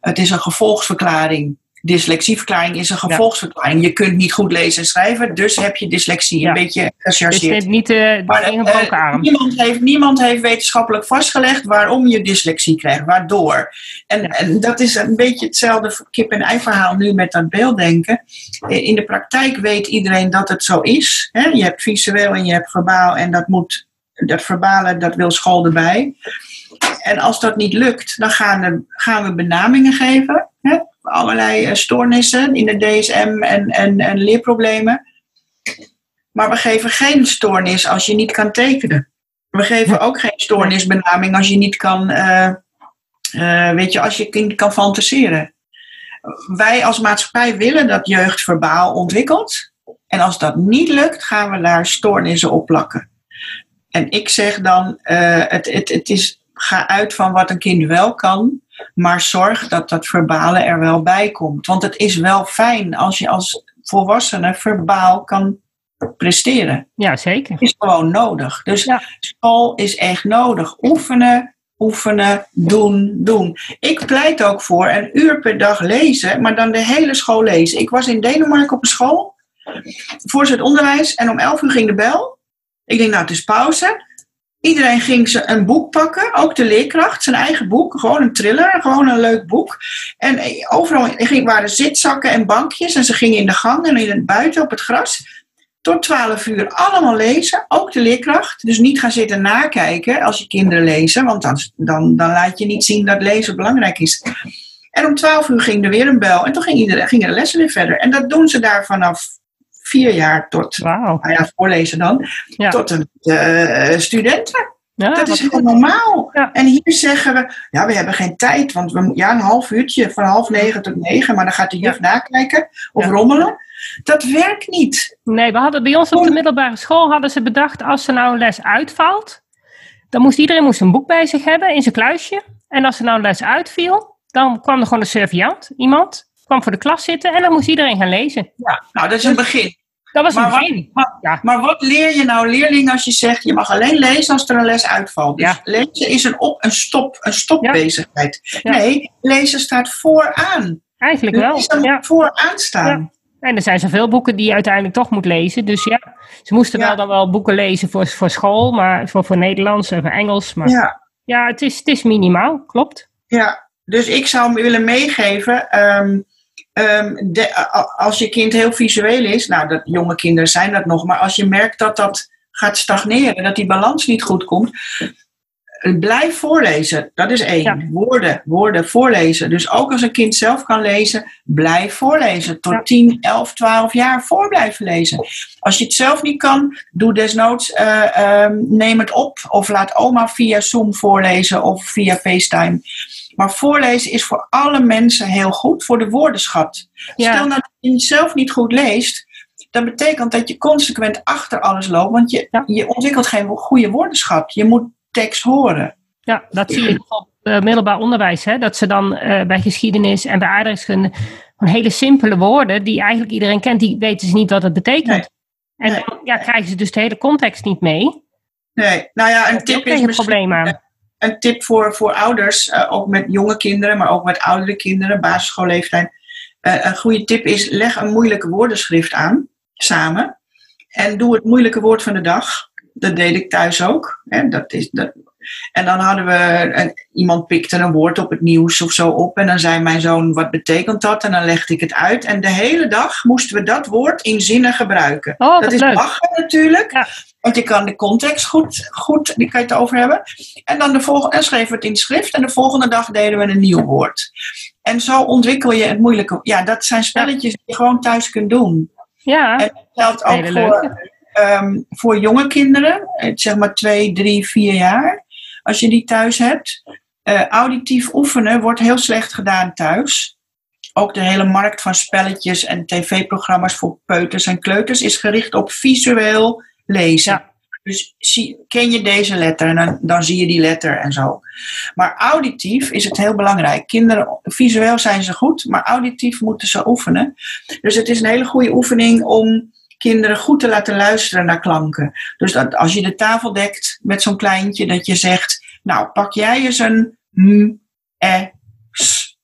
het is een gevolgsverklaring dyslexieverklaring is een gevolgsverklaring. Je kunt niet goed lezen en schrijven, dus heb je dyslexie. Een beetje gechargeerd. Dus niet uh, maar, uh, niemand, heeft, niemand heeft wetenschappelijk vastgelegd waarom je dyslexie krijgt, waardoor. En, en dat is een beetje hetzelfde kip-en-ei verhaal nu met dat beelddenken. In de praktijk weet iedereen dat het zo is. Hè? Je hebt visueel en je hebt verbaal en dat moet, dat verbale, dat wil school erbij. En als dat niet lukt, dan gaan, we, gaan we benamingen geven. Hè? Allerlei eh, stoornissen in de DSM en, en, en leerproblemen. Maar we geven geen stoornis als je niet kan tekenen. We geven ook geen stoornisbenaming als je niet kan, uh, uh, weet je, als je kind kan fantaseren. Wij als maatschappij willen dat jeugd verbaal ontwikkelt. En als dat niet lukt, gaan we daar stoornissen op plakken. En ik zeg dan, uh, het, het, het is, ga uit van wat een kind wel kan. Maar zorg dat dat verbale er wel bij komt. Want het is wel fijn als je als volwassene verbaal kan presteren. Ja, zeker. Het is gewoon nodig. Dus ja. school is echt nodig. Oefenen, oefenen, doen, doen. Ik pleit ook voor een uur per dag lezen, maar dan de hele school lezen. Ik was in Denemarken op een school, voor het onderwijs, en om elf uur ging de bel. Ik denk, nou, het is pauze. Iedereen ging ze een boek pakken, ook de leerkracht, zijn eigen boek, gewoon een thriller, gewoon een leuk boek. En overal waren zitzakken en bankjes en ze gingen in de gang en in het buiten op het gras. Tot 12 uur allemaal lezen, ook de leerkracht. Dus niet gaan zitten nakijken als je kinderen lezen, want dan, dan, dan laat je niet zien dat lezen belangrijk is. En om 12 uur ging er weer een bel en toen ging iedereen, gingen de lessen weer verder. En dat doen ze daar vanaf vier jaar tot, wow. nou ja, voorlezen dan, tot een uh, studenten. Ja, dat is gewoon normaal. Ja. En hier zeggen we, ja, we hebben geen tijd, want we, ja, een half uurtje van half negen tot negen, maar dan gaat de juf nakijken of rommelen. Dat werkt niet. Nee, we hadden bij ons op de middelbare school hadden ze bedacht, als er nou een les uitvalt, dan moest iedereen moest een boek bij zich hebben in zijn kluisje. En als er nou een les uitviel, dan kwam er gewoon een serviant, iemand, kwam voor de klas zitten en dan moest iedereen gaan lezen. Ja, nou dat is een begin. Dat was maar een Wat, ja. maar wat leer je nou leerling als je zegt, je mag alleen lezen als er een les uitvalt? Dus ja. lezen is een, op, een, stop, een stopbezigheid. Nee, lezen staat vooraan. Eigenlijk wel. Lezen ja. vooraan staan. En er zijn zoveel boeken die je uiteindelijk toch moet lezen. Dus ja, ze moesten wel dan wel boeken lezen voor, voor school, maar voor, voor Nederlands en voor Engels. Maar ja, ja het, is, het is minimaal, klopt. Ja, dus ik zou willen meegeven. Um, Um, de, als je kind heel visueel is, nou, dat, jonge kinderen zijn dat nog, maar als je merkt dat dat gaat stagneren, dat die balans niet goed komt, eh, blijf voorlezen. Dat is één. Woorden, woorden, voorlezen. Dus ook als een kind zelf kan lezen, blijf voorlezen. Tot ja. 10, 11, 12 jaar voor blijven lezen. Als je het zelf niet kan, doe desnoods, uh, neem het op of laat oma via Zoom voorlezen of via FaceTime. Maar voorlezen is voor alle mensen heel goed, voor de woordenschat. Stel nou dat je zelf niet goed leest, dat betekent dat je consequent achter alles loopt, want je, je ontwikkelt geen goede woordenschat. Je moet tekst horen. Ja, dat zie je op uh, middelbaar onderwijs, hè? dat ze dan uh, bij geschiedenis en bij aardrijkskunde hele simpele woorden die eigenlijk iedereen kent, die weten ze niet wat het betekent. En dan ja, krijgen ze dus de hele context niet mee. Nee, nou ja, een tip is een probleem aan een tip voor, voor ouders, uh, ook met jonge kinderen, maar ook met oudere kinderen, basisschoolleeftijd. Uh, een goede tip is: leg een moeilijke woordenschrift aan, samen. En doe het moeilijke woord van de dag. Dat deed ik thuis ook. Hè. Dat is, dat, en dan hadden we, een, iemand pikte een woord op het nieuws of zo op. En dan zei mijn zoon, wat betekent dat? En dan legde ik het uit. En de hele dag moesten we dat woord in zinnen gebruiken. Oh, dat is lachen natuurlijk. Ja. Want je kan de context goed, goed die kan je het over hebben. En dan de volgende, en schreven we het in schrift. En de volgende dag deden we een nieuw woord. En zo ontwikkel je het moeilijke. Ja, dat zijn spelletjes die je gewoon thuis kunt doen. Ja, en dat geldt ook voor ehm, voor jonge kinderen, eh, zeg maar twee, drie, vier jaar, als je die thuis hebt. Uh, auditief oefenen wordt heel slecht gedaan thuis. Ook de hele markt van spelletjes en tv-programma's voor peuters en kleuters is gericht op visueel lezen. Dus zie, ken je deze letter en dan, dan zie je die letter en zo. Maar auditief is het heel belangrijk. Kinderen, visueel zijn ze goed, maar auditief moeten ze oefenen. Dus het is een hele goede oefening om kinderen goed te laten luisteren naar klanken. Dus dat als je de tafel dekt met zo'n kleintje, dat je zegt: Nou, pak jij eens een m, e, s.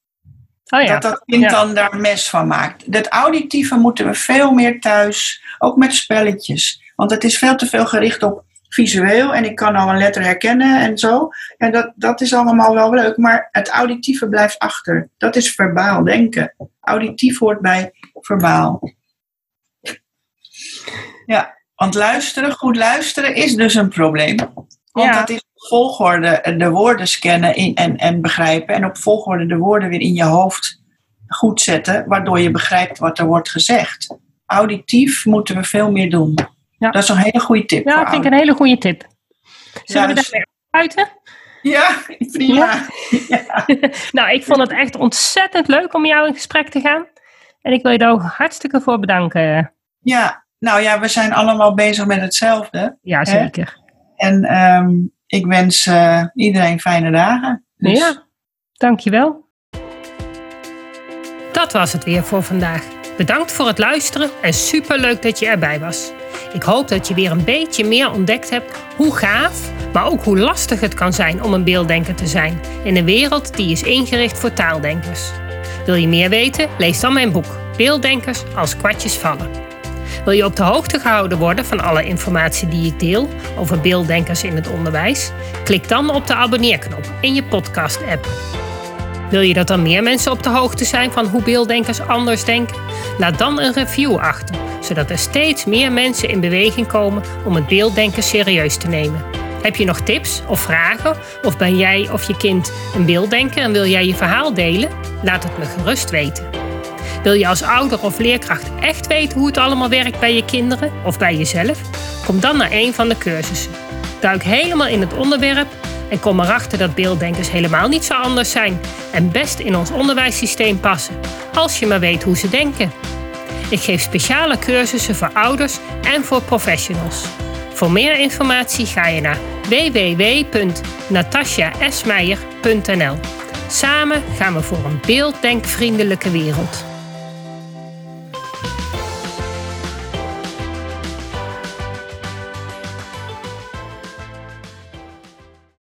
Oh ja. Dat dat kind dan daar mes van maakt. Dat auditieve moeten we veel meer thuis, ook met spelletjes. Want het is veel te veel gericht op visueel en ik kan al een letter herkennen en zo. En dat, dat is allemaal wel leuk, maar het auditieve blijft achter. Dat is verbaal denken. Auditief hoort bij verbaal. Ja, want luisteren, goed luisteren is dus een probleem. Want dat is volgorde de woorden scannen in, en, en begrijpen. En op volgorde de woorden weer in je hoofd goed zetten, waardoor je begrijpt wat er wordt gezegd. Auditief moeten we veel meer doen. Ja. Dat is een hele goede tip. Ja, dat vind ik een hele goede tip. Zullen we dus... daar buiten? Ja, prima. Ja. nou, ik vond het echt ontzettend leuk om jou in gesprek te gaan. En ik wil je daar ook hartstikke voor bedanken. Ja, nou ja, we zijn allemaal bezig met hetzelfde. Ja, zeker. En ehm, ik wens uh, iedereen fijne dagen. Dus... Ja, dankjewel. Dat was het weer voor vandaag. Bedankt voor het luisteren en superleuk dat je erbij was. Ik hoop dat je weer een beetje meer ontdekt hebt hoe gaaf, maar ook hoe lastig het kan zijn om een beelddenker te zijn in een wereld die is ingericht voor taaldenkers. Wil je meer weten? Lees dan mijn boek Beelddenkers als kwartjes vallen. Wil je op de hoogte gehouden worden van alle informatie die ik deel over beelddenkers in het onderwijs? Klik dan op de abonneerknop in je podcast-app. Wil je dat dan meer mensen op de hoogte zijn van hoe beelddenkers anders denken? Laat dan een review achter, zodat er steeds meer mensen in beweging komen om het beelddenken serieus te nemen. Heb je nog tips of vragen? Of ben jij of je kind een beelddenker en wil jij je verhaal delen? Laat het me gerust weten. Wil je als ouder of leerkracht echt weten hoe het allemaal werkt bij je kinderen of bij jezelf? Kom dan naar een van de cursussen. Duik helemaal in het onderwerp en kom erachter dat beelddenkers helemaal niet zo anders zijn en best in ons onderwijssysteem passen, als je maar weet hoe ze denken. Ik geef speciale cursussen voor ouders en voor professionals. Voor meer informatie ga je naar www.natasjaesmeijer.nl. Samen gaan we voor een beelddenkvriendelijke wereld.